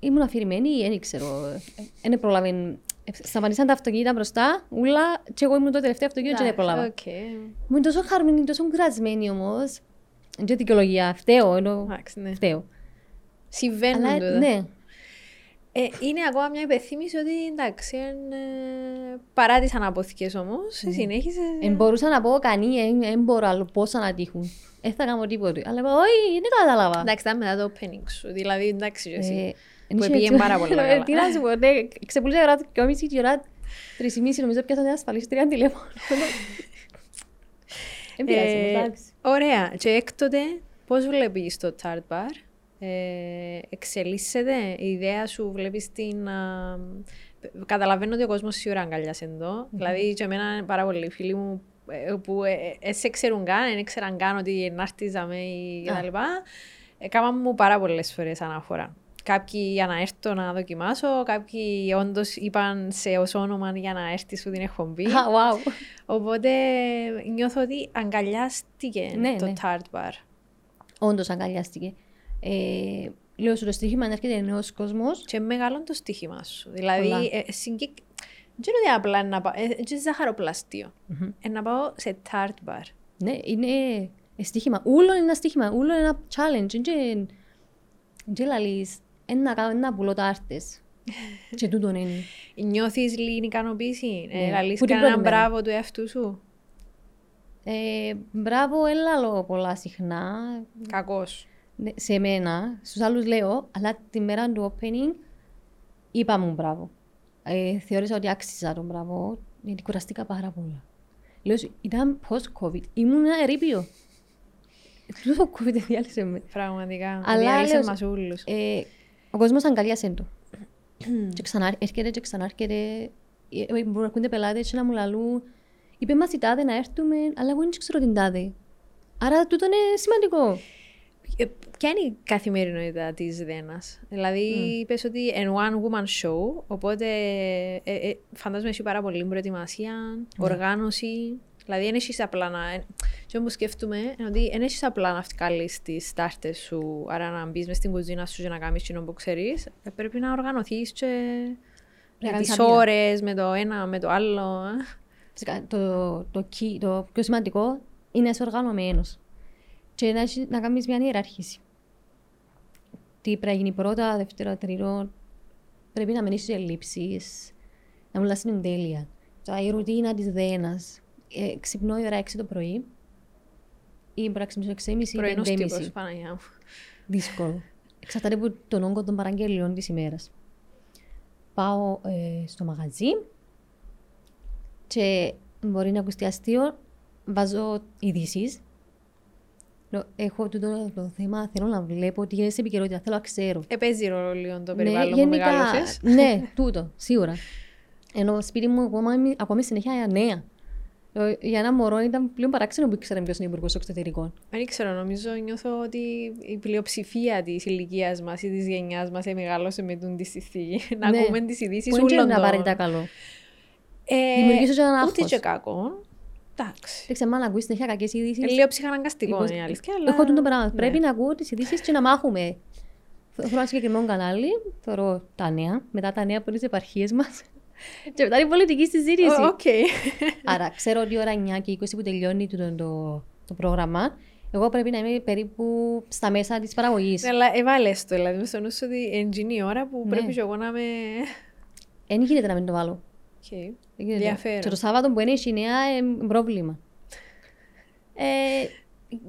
Ήμουν αφηρημένη, δεν ξέρω. Δεν πρόλαβε. ε, Σταματήσαν τα αυτοκίνητα μπροστά, ούλα, και εγώ ήμουν το τελευταίο αυτοκίνητο και δεν πρόλαβα. Οκ. Ήμουν τόσο χαρούμενη, τόσο κουρασμένη όμως. Δεν είναι δικαιολογία, φταίω, ενώ Εντάξει, ναι. φταίω. Συμβαίνουν Αλλά τούτα. ναι, Ε, είναι ακόμα μια υπενθύμηση ότι εντάξει, εν, ε, παρά τις αναποδιές όμως, Ναι. συνέχισε. δεν μπορούσα να πω κανεί, δεν μπορώ άλλο πόσα να τύχουν. Δεν θα κάνω τίποτα. Αλλά είπα, όχι, δεν κατάλαβα. Εντάξει, ήταν μετά το opening σου. Δηλαδή, εντάξει, και εσύ. Ε, που εν πήγε είχε- πάρα πολλά καλά. Τι να σου πω, ναι, ξεπούλησα η ώρα και μισή και η ώρα τρεις ή μισή, νομίζω πιάσα μια ασφαλίστρια τηλέφωνο. Δεν πειράζει, Ε, εντάξει. Ωραία. Και έκτοτε, πώς βλέπεις το Tart Bar, ε, εξελίσσεται η ιδέα σου, βλέπεις την... α, καταλαβαίνω ότι ο κόσμος σίγουρα αγκαλιάσε εδώ. Δηλαδή, και εμένα πάρα πολλοί φίλοι μου ε, που ε, ε, σε ξέρουν καν, δεν ξέραν καν ότι να έρθιζαμε ή Α. κτλ. Έκαναν μου πάρα πολλές φορές αναφορά. Κάποιοι για να έρθω να δοκιμάσω, κάποιοι όντως είπαν σε ως όνομα για να έρθει σου την εκπομπή. Α, wow. Οπότε νιώθω ότι αγκαλιάστηκε Ναι, το ναι. Tart Bar. Όντως αγκαλιάστηκε. Ε, λέω σου το στοίχημα να έρχεται νέος κόσμος. Και μεγάλο το στοίχημα σου. Δηλαδή, Πολλά. ε, συγκεκ... δεν είναι ότι απλά να πάω, ε, είναι ζαχαροπλαστείο. Μμμ. Ε, να πάω σε Tart Bar. Ναι, είναι ε, στοίχημα. Ούλο είναι ένα στοίχημα, ούλο είναι ένα challenge. Δεν και λαλείς, ένα κάνω ένα πουλώ τάρτες. Και τούτον είναι. Νιώθεις λίγη ικανοποίηση. Ναι. Ε, λαλείς Που την κανέναν πρώτη μέρα. μπράβο του εαυτού σου; Ε, μπράβο, έλα λόγω πολλά συχνά. Κακός. Ναι, σε μένα, στους άλλους λέω, αλλά τη μέρα του opening είπα μου μπράβο. Ε, θεώρησα ότι άξιζα τον μπράβο, γιατί κουραστήκα πάρα πολλά. Λέω σου, ήταν post-COVID, ήμουν ένα ερείπιο. Τούτο COVID διάλυσε με. Πραγματικά. Αλλά Διάλυσε λέω- μας ούλους. Ε, ο κόσμος αγκαλιάσε το. και ξανά έρχεται και ξανά έρχεται. Ε, ε, Μπορούν να έρχονται πελάτες και να μου λαλούν. Είπε μας η τάδε να έρθουμε, αλλά εγώ δεν ξέρω την τάδε. Άρα τούτο είναι σημαντικό. Ε, Ποια είναι η καθημερινότητα της Δένας, Δηλαδή, είπες ότι είναι one woman show, οπότε ε, ε, φαντάζομαι έχει πάρα πολύ προετοιμασία, οργάνωση. Δηλαδή, δεν έχεις απλά να. Και όμως σκέφτομαι είναι ότι δεν έχεις απλά να βγάλεις τις στάρτε σου, άρα να μπεις μες στην κουζίνα σου και να κάνεις κοινό που ξέρεις. πρέπει να οργανωθείς και. Με κάνεις τις άδεια. ώρες, με το ένα, με το άλλο. ε. Φυσικά, το, το, key- το πιο σημαντικό είναι να είσαι οργανωμένος και να, έχεις- να κάνεις μια ιεράρχηση. Τι πρέπει να γίνει πρώτα, δεύτερο, τρίτο. Πρέπει να μην έχεις ελλείψεις, να μιλάς στην τέλεια. Τώρα η ρουτίνα της δένας. Ε, ξυπνώ η ώρα 6 το πρωί ή μπορεί να ξυπνήσω 6.30 ή Πρωινός 5.30. τύπος, Παναγιά μου. Δύσκολο. Εξαρτάται από τον όγκο των παραγγελιών της ημέρας. Πάω ε, στο μαγαζί και μπορεί να ακουστεί αστείο, βάζω ειδήσεις. Έχω τούτο το θέμα, θέλω να βλέπω τι γίνεται στην επικαιρότητα, θέλω να ξέρω. Ε, παίζει ρόλο λίγο το Ναι, περιβάλλον που γενικά, μεγάλωσες. Ναι, τούτο, σίγουρα. Ενώ σπίτι μου ακόμα, ακόμα συνέχεια νέα. Ε, Για ένα μωρό ήταν πλέον παράξενο που ήξερα ποιος είναι υπουργός εξωτερικών. Δεν ξέρω, νομίζω, νιώθω ότι η πλειοψηφία της ηλικίας μας ή της γενιάς μας μεγάλωσε με τον τη συνθήκη. Να Ναι. ακούμε τις ειδήσεις Που δεν ξέρω όλων να πάρει των. τα καλό. Ε, Δημιουργήσω και έναν Ούτε άγχος. και κακό. Εντάξει. Δεν ξέρω αν ακούεις συνέχεια κακές ειδήσεις. Είναι λίγο ψυχαναγκαστικό Λοιπόν, η αλήθεια. Αλλά... Έχω το πράγμα. ναι. Πρέπει να ακούω τις ειδήσεις και να μάχουμε. Θέλω ένα συγκεκριμένο κανάλι, θεωρώ τα νέα, μετά τα νέα από τις επαρχίες μας. και μετά η πολιτική συζήτηση. Ω, Οκ. Άρα, ξέρω ότι η ώρα 9 και 20 που τελειώνει το, το, το πρόγραμμα, εγώ πρέπει να είμαι περίπου στα μέσα της παραγωγής. Ναι, Αλλά έβαλες το, δηλαδή, με στο νου σου ότι είναι η ώρα που Ναι. πρέπει και εγώ να είμαι. Δεν γίνεται να μην το βάλω. Οκ. Δεν γίνεται. Ενδιαφέρον. Και το Σάββατο που είναι η νέα είναι πρόβλημα. Ε,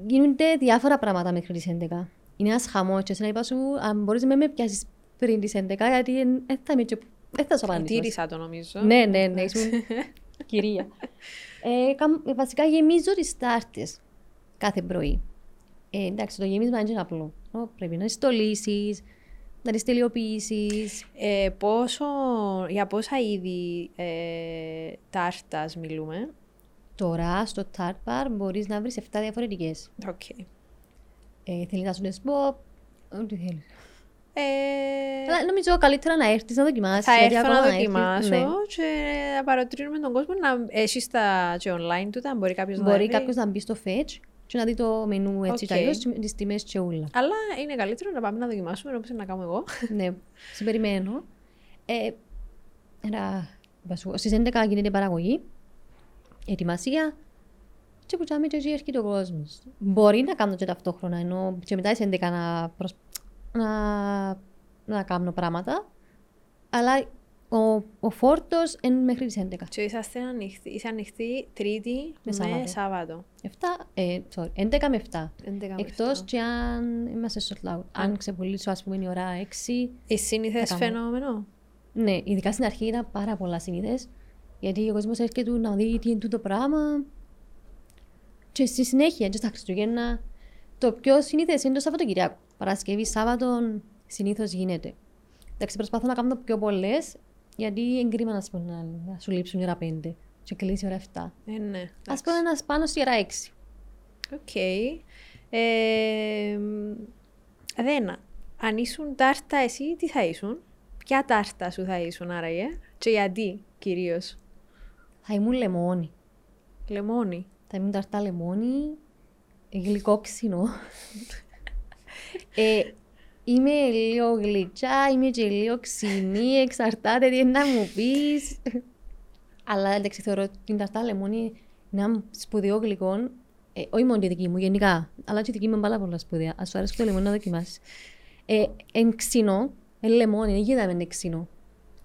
γίνονται διάφορα πράγματα μέχρι τις 11. Είναι ένας χαμός και εσένα είπα σου, αν μπορείς να με πιάσεις πριν τις 11, γιατί δεν θα είμαι και... Δεν θα σου απαντήσω. Τήρησα το νομίζω. Ναι, ναι, ναι, ήσουν κυρία. Ε, καμ- ε, βασικά γεμίζω τις τάρτες κάθε πρωί. Ε, εντάξει, το γεμίσμα δεν είναι απλό. Ω, Πρέπει να τις στολίσεις, να τις τελειοποιήσεις. Ε, πόσο, για πόσα είδη ε, τάρτας μιλούμε; Τώρα στο Tart Bar μπορείς να βρεις 7 διαφορετικές. Οκ. Ε, θέλεις να σου τις πω, ό,τι θέλεις. Ε, Αλλά νομίζω καλύτερα να έρθεις να δοκιμάσεις. θα γιατί έρθω ακόμα να έρθεις- δοκιμάσω ναι. και να παροτρύνουμε τον κόσμο να έχει τα και online του, αν μπορεί κάποιος να Μπορεί δει. κάποιος να μπει στο Fetch και να δει το μενού έτσι Οκ. κι αλλιώς, τις τιμές και ούλα. Αλλά είναι καλύτερο να πάμε να δοκιμάσουμε όπως να κάνω εγώ. ναι, σε περιμένω. Ε, ένα, είπα σου, στις 11 γίνεται η παραγωγή, ετοιμασία και που τσάμε και έτσι έρχεται ο κόσμος. Μπορεί να κάνω και ταυτόχρονα, ενώ και μετά στις 11 να, προσ... να, να κάνω πράγματα, αλλά ο, ο φόρτος είναι μέχρι τις 11. Και είσαστε ανοιχτοί, είσαι ανοιχτή Τρίτη με, Σάββατο. Σάββατο. 7, ε, sorry, 11 με 7. 11 με Εκτός 7. και αν είμαστε sold out. Αν ξεπουλήσω, ας πούμε, η ώρα 6, Η σύνηθες Θα κάνω. φαινόμενο; Ναι, ειδικά στην αρχή ήταν πάρα πολλά συνήθε. Γιατί ο κόσμος έρχεται να δει τι είναι τούτο πράγμα. Και στη συνέχεια, και στα Χριστούγεννα, το πιο συνήθε είναι το Σαββατοκυριακό. Παρασκευή, Σάββατο συνήθως γίνεται. Εντάξει, προσπαθώ να κάνω πιο πολλές, γιατί είναι κρίμα να, σου πω, να, να σου λείψουν η ώρα 5 και κλείσει η ώρα 7. Ε, ναι. Ας πούμε να σπάνω στη ώρα 6. Οκ. Ε, Δένα, αν ήσουν τάρτα εσύ, τι θα ήσουν; Ποια τάρτα σου θα ήσουν άραγε; Και γιατί κυρίως; Θα ήμουν λεμόνι. Λεμόνι. Θα ήμουν τάρτα λεμόνι, γλυκό ξινό. ε, είμαι λίγο γλυκιά, είμαι και λίγο ξινή, εξαρτάται τι είναι να μου πεις. Αλλά εντάξει, θεωρώ ότι την ταρτά λεμόνι είναι ένα σπουδαίο γλυκό, ε, όχι μόνο τη δική μου, γενικά, αλλά και η δική μου είναι πάρα πολλά σπουδαία. Ας σου αρέσει το λεμόνι να δοκιμάσεις. Ε, εν ξινό, εν λεμόνι, δεν γίνεται να είναι ξινό.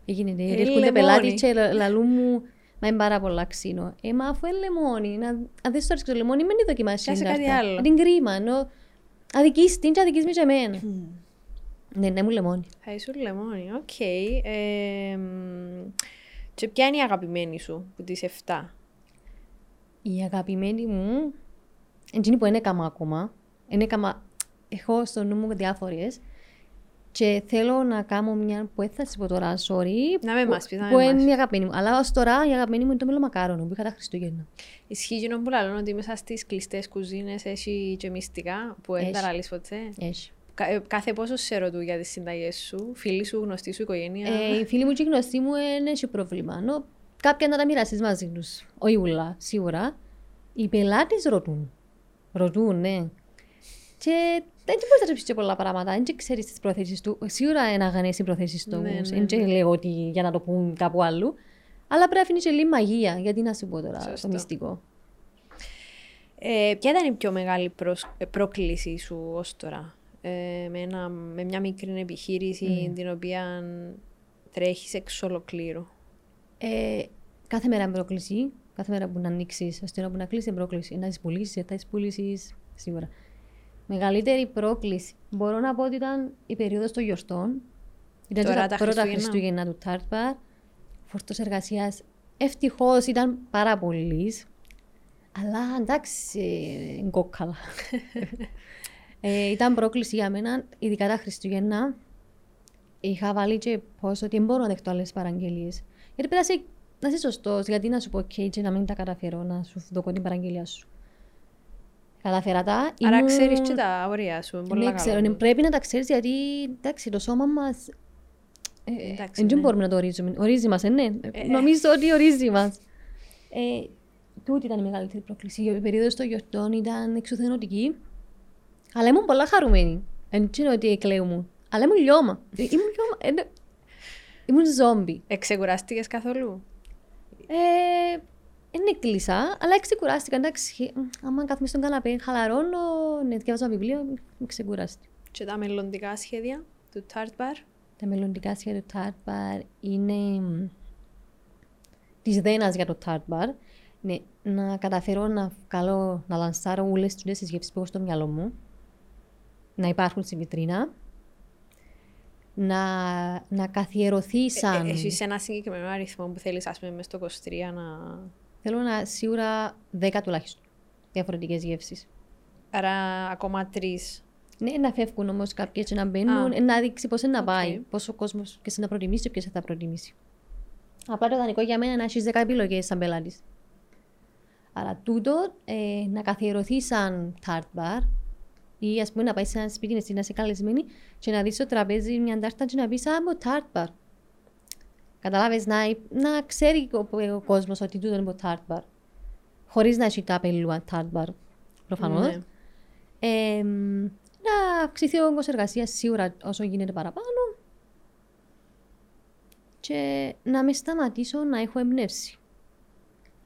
Έγινε, Ε, έρχονται λεμόνι. πελάτες και λα- λαλούν μου, μα είναι πάρα πολλά ξινό. Ε, μα αφού είναι λεμόνι, να, αν δεν σου αρέσει το λεμόνι, μην τη δοκιμάσεις. Πιάσε την κάτι τάρτα. άλλο. Αν την κρίμα, ενώ αδικείς την και αδικείς με και εμένα. Ναι, ναι, μου λεμόνι. Θα ήσουν λεμόνι, οκ. Ε, μ, και ποια είναι η αγαπημένη σου που τις 7. Η αγαπημένη μου, εκείνη που εν έκαμα ακόμα, Εν έκαμα, έχω στο νου μου διάφορες και θέλω να κάνω μια που θα σας πω τώρα, sorry, Να με που- μας πεις, να με που είναι μας. η αγαπημένη μου. Αλλά ως τώρα η αγαπημένη μου είναι το μελομακάρονο που είχα τα Χριστούγεννα. Ισχύει εκείνο που λαλούν ότι μέσα στις κλειστές κουζίνες έχει και μυστικά που δεν Έχει. τα λαλείς ποτέ; Έχει. Κα- ε, Κάθε πόσο σε ρωτούν για τις συνταγές σου, φίλοι σου, γνωστοί σου, οικογένεια. Ε, οι φίλοι μου και οι γνωστοί μου δεν έχει πρόβλημα. Νο, κάποια να τα μοιράσεις μαζί τους. Όχι ούλα, σίγουρα. Οι πελάτες ρωτούν. Ρωτούν, ναι. Και δεν μπορείς να ρωτήσεις και πολλά πράγματα. Δεν ξέρεις τις προθέσεις του. Σίγουρα είναι αγανές οι προθέσεις του Ναι, όμως. ναι, Δεν ναι. λέω ότι για να το πούν κάπου αλλού. Αλλά πρέπει να αφήνεις και λίγη μαγεία. Γιατί να σου πω τώρα Σωστό. το μυστικό. Ε, ποια ήταν η πιο μεγάλη προσ- ε, πρόκληση σου ως τώρα, ε, με, ένα, με μια μικρή επιχείρηση την οποία τρέχεις εξ ολοκλήρου. Ε, κάθε μέρα είναι πρόκληση. Κάθε μέρα που να ανοίξεις, ώστε να που να κλείσει είναι πρόκληση. Να τις πουλήσεις, θα τι πουλήσει σίγουρα. Μεγαλύτερη πρόκληση μπορώ να πω ότι ήταν η περίοδος των γιορτών. Ήταν και Τώρα τα τα πρώτα Χριστούγεννα. Χριστούγεννα του Τάρτπαρ. Φόρτος εργασίας ευτυχώς ήταν πάρα πολύ. Αλλά εντάξει, ε, είναι κόκκαλα. ε, ήταν πρόκληση για μένα, ειδικά τα Χριστούγεννα. Είχα βάλει και πώς ότι δεν μπορώ να δεχτώ άλλες παραγγελίες. Γιατί πρέπει να είσαι, να είσαι σωστός, γιατί να σου πω ok και να μην τα καταφέρω, να σου δω την παραγγελία σου. Καταφέρα τα. Άρα ήμουν- ξέρεις και τα όρια σου. είναι πολύ Ναι, καλό. ξέρω, ναι, πρέπει να τα ξέρεις γιατί εντάξει, το σώμα μας ε, Εντάξει, δεν ναι. μπορούμε να το ορίζουμε. Ορίζει μας, ε, ναι. Νομίζω ότι ορίζει μας. Ε, τούτη ήταν η μεγαλύτερη πρόκληση. Η περίοδος των γιορτών ήταν εξουθενωτική. Αλλά ήμουν πολλά χαρούμενη. Δεν ξέρω ότι εκλέγουν. Αλλά ήμουν λιώμα. Ε, Ήμουν λιώμα. Ε, ναι. Ήμουν ζόμπι. Εξεκουράστηκες καθόλου; Ε, δεν έκλεισα, αλλά ξεκουράστηκα. Εντάξει, μ, άμα κάθομαι στον καναπέ, χαλαρώνω, ναι, διαβάζω ένα βιβλίο, με ξεκουράστηκα. Και τα μελλοντικά σχέδια του Tart Bar; Τα μελλοντικά σχέδια του Tart Bar είναι της δένας για το Tart Bar. Ναι, να καταφέρω να βγάλω, να λανσάρω όλες τις τις γεύσεις που έχω στο μυαλό μου. Να υπάρχουν στη βιτρίνα. Να, να καθιερωθεί σαν... Ε, έχεις ένα συγκεκριμένο αριθμό που θέλεις, ας πούμε, μες στο 23 να... Θέλω να σίγουρα 10 τουλάχιστον διαφορετικές γεύσεις. Άρα ακόμα τρεις. Ναι, να φεύγουν όμως κάποιες και να μπαίνουν, Α. ε, να δείξει πώς να Οκ. πάει, πόσο ο κόσμος και να προτιμήσει και ποιο θα προτιμήσει. Απλά το ιδανικό για μένα είναι να έχεις 10 επιλογές σαν πελάτης. Άρα τούτο ε, να καθιερωθεί σαν tart bar ή ας πούμε να πάει σε ένα σπίτι εσύ να είσαι καλεσμένη και να δεις στο τραπέζι μια τάρτα και να πεις Α, μου tart bar. Κατάλαβε να, να ξέρει ο, ο κόσμος ότι τούτο είναι το tart bar. Χωρίς να έχει τα απελούα tart bar. Προφανώς. Ναι. Ε, να αυξηθεί ο όγκος εργασίας σίγουρα όσο γίνεται παραπάνω και να με σταματήσω να έχω εμπνεύσει.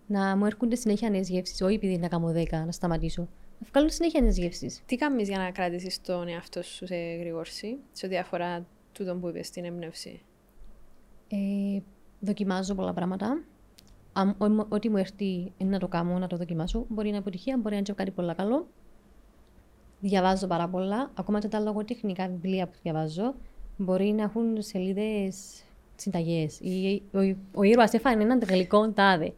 Να μου έρχονται συνέχεια νέες γεύσεις, όχι επειδή να κάνω 10, να σταματήσω. Να βγάλω συνέχεια νέες γεύσεις. Τι κάνεις για να κρατήσεις τον εαυτό σου σε γρήγορση, σε ό,τι αφορά τούτο που είπες, την έμπνευση; Ε, δοκιμάζω πολλά πράγματα. Αν, ό- ό,τι μου έρθει είναι να το κάνω, να το δοκιμάσω. Μπορεί να είναι αποτυχία, μπορεί να είναι και κάτι πολύ καλό. Διαβάζω πάρα πολλά. Ακόμα και τα λογοτεχνικά βιβλία που διαβάζω μπορεί να έχουν σελίδες συνταγές. Ο, ο ήρωα έφανε έναν γλυκό τάδε.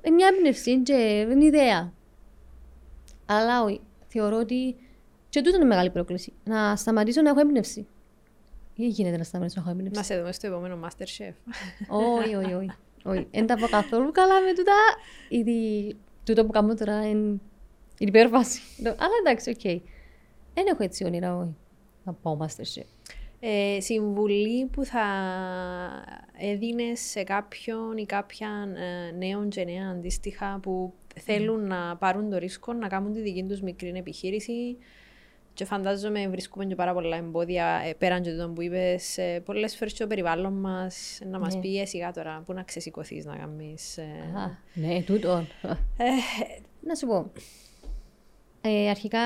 Ε, Μια έμπνευση και είναι ιδέα. Αλλά όχι. Θεωρώ ότι και τούτο είναι μεγάλη πρόκληση. Να σταματήσω να έχω έμπνευση. Ή γίνεται να σταματήσω να έχω έμπνευση. Να σε δούμε στο επόμενο Masterchef. Όχι, όχι, όχι. Όχι. Δεν τα πάω καθόλου καλά με τούτα. Ήδη τούτο που κάνω τώρα είναι είναι υπέρβαση. Αλλά εντάξει, οκ. Δεν έχω έτσι όνειρα, όχι. Να πάω Masterchef. Ε, συμβουλή που θα έδινες σε κάποιον ή κάποιαν ε, νέον και νέα αντίστοιχα που θέλουν να πάρουν το ρίσκο να κάνουν τη δική τους μικρή επιχείρηση και φαντάζομαι βρίσκουμε και πάρα πολλά εμπόδια ε, πέραν και τούτο που είπες ε, πολλές φορές και το περιβάλλον μας να μας Ναι. πει «Ε, σιγά τώρα που να ξεσηκωθείς να κάνεις ε, Α, ναι, τούτο. ε, Να σου πω. Ε, αρχικά,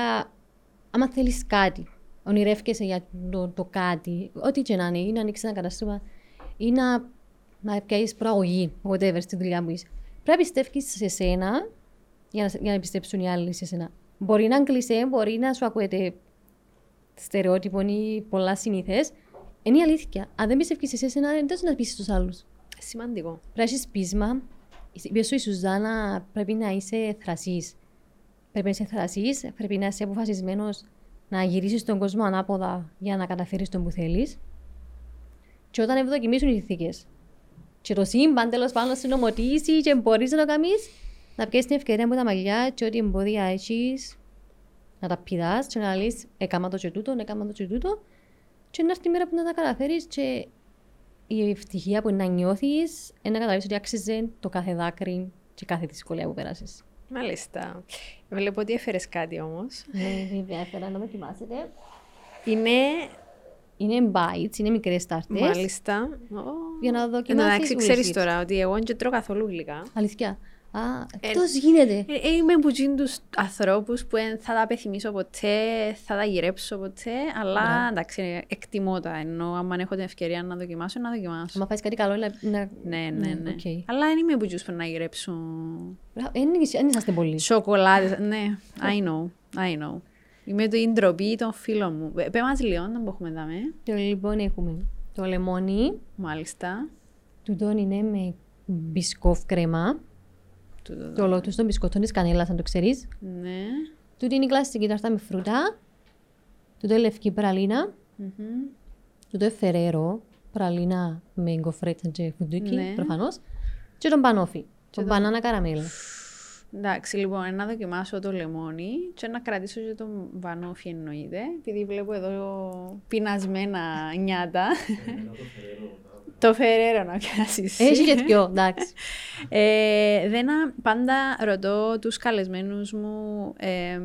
άμα θέλεις κάτι, ονειρεύκεσαι για το, το κάτι, ό,τι και να είναι, ή να ανοίξεις ένα κατάστημα, ή να, να πιάσεις προαγωγή, whatever, στη δουλειά που είσαι. Πρέπει να πιστεύεις σε σένα για να, για να πιστέψουν οι άλλοι σε σένα. Μπορεί να κλεισέ, μπορεί να σου ακούεται στερεότυπο ή πολλά συνήθες. Είναι η αλήθεια. Αν δεν πιστεύεις σε σένα, δεν θα να πείσει του άλλους. σημαντικό. Πρέπει να έχεις πείσμα. Είπες σου η Σουζάνα, πρέπει να είσαι θρασής. Πρέπει να είσαι θρασής, πρέπει να είσαι αποφασισμένος να γυρίσεις τον κόσμο ανάποδα για να καταφέρεις τον που θέλεις. Και όταν ευδοκιμήσουν οι συνθήκες και το σύμπαν τέλος πάντων συνομωτήσει και μπορείς να το κάνεις, να πιέσεις την ευκαιρία από τα μαλλιά και ό,τι εμπόδια έχεις, να τα πηδάς και να λες έκαμα το και τούτο, έκαμα το και τούτο και να έρθει η μέρα που να τα καταφέρεις και η ευτυχία που να νιώθεις είναι να καταλάβεις ότι άξιζε το κάθε δάκρυ και κάθε δυσκολία που πέρασεις. Μάλιστα. Βλέπω ότι έφερες κάτι όμως. Ναι, βέβαια, έφερα να με θυμάσετε. Είναι. Είναι bites, είναι μικρές τάρτες. Μάλιστα. Για να δοκιμάσεις. Εντάξει, ξέρεις τώρα ότι εγώ δεν τρώω καθόλου γλυκά. Αλήθεια. Α, εκτός γίνεται. Ε, ε, είμαι από τους ανθρώπους που θα τα απεθυμίσω ποτέ, θα τα γυρέψω ποτέ, αλλά ναι. εντάξει, εκτιμώ τα. Ενώ αν έχω την ευκαιρία να δοκιμάσω, να δοκιμάσω. Αν φάεις κάτι καλό, να. Ναι, ναι, ναι. ναι. Okay. Αλλά δεν είμαι από τους που να γυρέψω. Δεν είσαστε πολύ. Σοκολάτες. ναι, I know. I know. Είμαι το ντροπή των φίλων μου. Ε, πέ μας λίγο, να μπορούμε να δούμε. Το λοιπόν έχουμε το λεμόνι. Μάλιστα. Τούτο είναι με μπισκόφ κρέμα. Το λότος των μπισκότων της κανέλας, αν το ξέρεις. Ναι. Τούτη είναι η κλασική τάρτα με φρούτα. Τούτο είναι λευκή πραλίνα. Mm-hmm. Τούτο είναι φερέρο, πραλίνα με γκοφρέτσα και φουντούκι, ναι. προφανώς. Και τον πανόφι, τον το... μπανάνα καραμέλα. Εντάξει, λοιπόν, να δοκιμάσω το λεμόνι και να κρατήσω και τον βανόφι εννοείται, επειδή βλέπω εδώ πεινασμένα νιάτα. Το Φεραίρο να πιάσεις. Έχει και δυο, εντάξει. ε, δεν πάντα ρωτώ τους καλεσμένους μου, ε,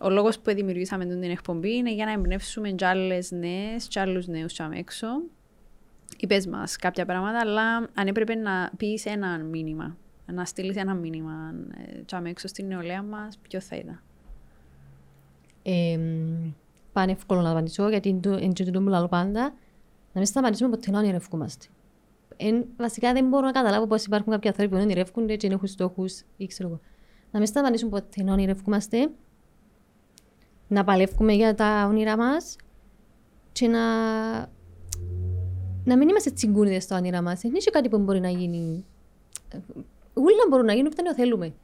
ο λόγος που δημιουργήσαμε την εκπομπή είναι για να εμπνεύσουμε κι άλλες νέες, κι άλλους νέους κι έξω. Είπες μας κάποια πράγματα, αλλά αν έπρεπε να πεις ένα μήνυμα, να στείλεις ένα μήνυμα κι έξω στην νεολαία μας, ποιο θα ήταν; Ε, πάνε εύκολο να απαντήσω, γιατί είναι το μου λέω πάντα να μην σταματήσουμε ποτέ να ονειρευκούμαστε. Εν, βασικά δεν μπορώ να καταλάβω πώς υπάρχουν κάποιοι άνθρωποι που ονειρεύκονται και έχουν στόχους ή ξέρω εγώ. Να μην σταματήσουμε ποτέ να ονειρευκούμαστε, να παλεύουμε για τα όνειρά μας και να, να μην είμαστε τσιγκούνιδε στα όνειρά μας. Δεν είναι κάτι που μπορεί να γίνει. Όλα μπορούν να γίνουν όταν θέλουμε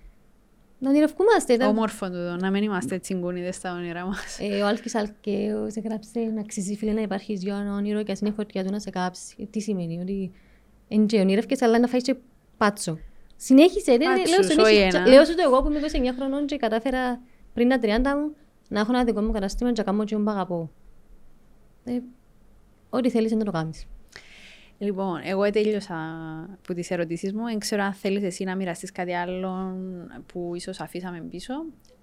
να ονειρευκούμαστε. Όμορφο το να μην είμαστε τσιγκούνιδες στα όνειρά μας. Ε, ο Άλκης Αλκαίος έγραψε να αξίζει φίλε να υπάρχει για ένα όνειρο και ας είναι φωτιά του να σε κάψει. Ε, τι σημαίνει, ότι εν και ονειρεύκες αλλά να φάεις και πάτσο. Συνέχισε, δεν λέω σου το εγώ που είμαι 29 χρονών και κατάφερα πριν τα 30 μου να έχω ένα δικό μου καταστήμα και να κάνω και μου αγαπώ. Ε, ό,τι θέλεις να το κάνεις. Λοιπόν, εγώ τέλειωσα από τις ερωτήσεις μου. Δεν ξέρω αν θέλεις εσύ να μοιραστείς κάτι άλλο που ίσως αφήσαμε πίσω.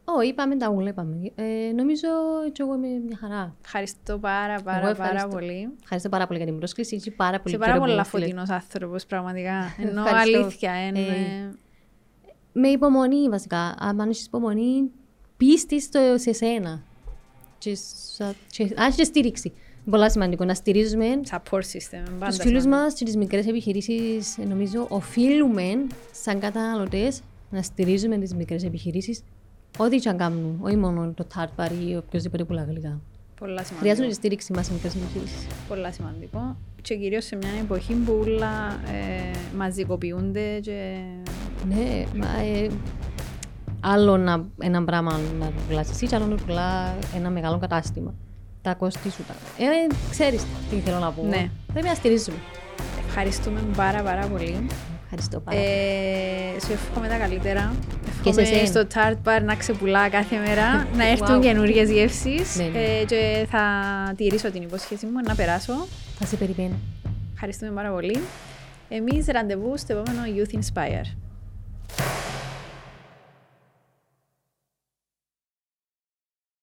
Όχι, είπαμε τα ούλα, είπαμε. Ε, νομίζω ότι εγώ είμαι μια χαρά. Ευχαριστώ πάρα, πάρα, πάρα πολύ. Ευχαριστώ πάρα πολύ για την πρόσκληση. Είσαι πάρα πολύ πάρα πολύ φωτεινός άνθρωπος, πραγματικά. Ενώ αλήθεια. είναι. ε, με υπομονή, βασικά. Αν έχεις υπομονή, πίστης σε σένα. Και, και, αν έχεις στήριξη πολλά σημαντικό να στηρίζουμε Support system, τους φίλους μας και τις μικρές επιχειρήσεις. Νομίζω οφείλουμε σαν καταναλωτές να στηρίζουμε τις μικρές επιχειρήσεις ό,τι και αν κάνουν, όχι μόνο το Tartbar ή οποιοδήποτε πουλά γλυκά. Πολλά σημαντικό. Χρειάζονται τη στήριξη μας οι μικρές επιχειρήσεις. Πολλά σημαντικό. Και κυρίως σε μια εποχή που όλα ε, μαζικοποιούνται και... Ναι, μα, ε, άλλο να, ένα πράγμα να πουλάς εσύ και άλλο να πουλά ένα μεγάλο κατάστημα τα κόστη σου. Ε, ξέρεις τι θέλω να πω. Ναι. Πρέπει να στηρίζουμε. Ευχαριστούμε πάρα πάρα πολύ. Ευχαριστώ πάρα πολύ. Ε, σου εύχομαι τα καλύτερα. Και σε στο Tart Bar να ξεπουλά κάθε μέρα, να έρθουν wow. καινούργιες γεύσεις ναι, ναι. ε, και θα τηρήσω την υπόσχεση μου να περάσω. Θα σε περιμένω. Ευχαριστούμε πάρα πολύ. Εμείς ραντεβού στο επόμενο Youth Inspire.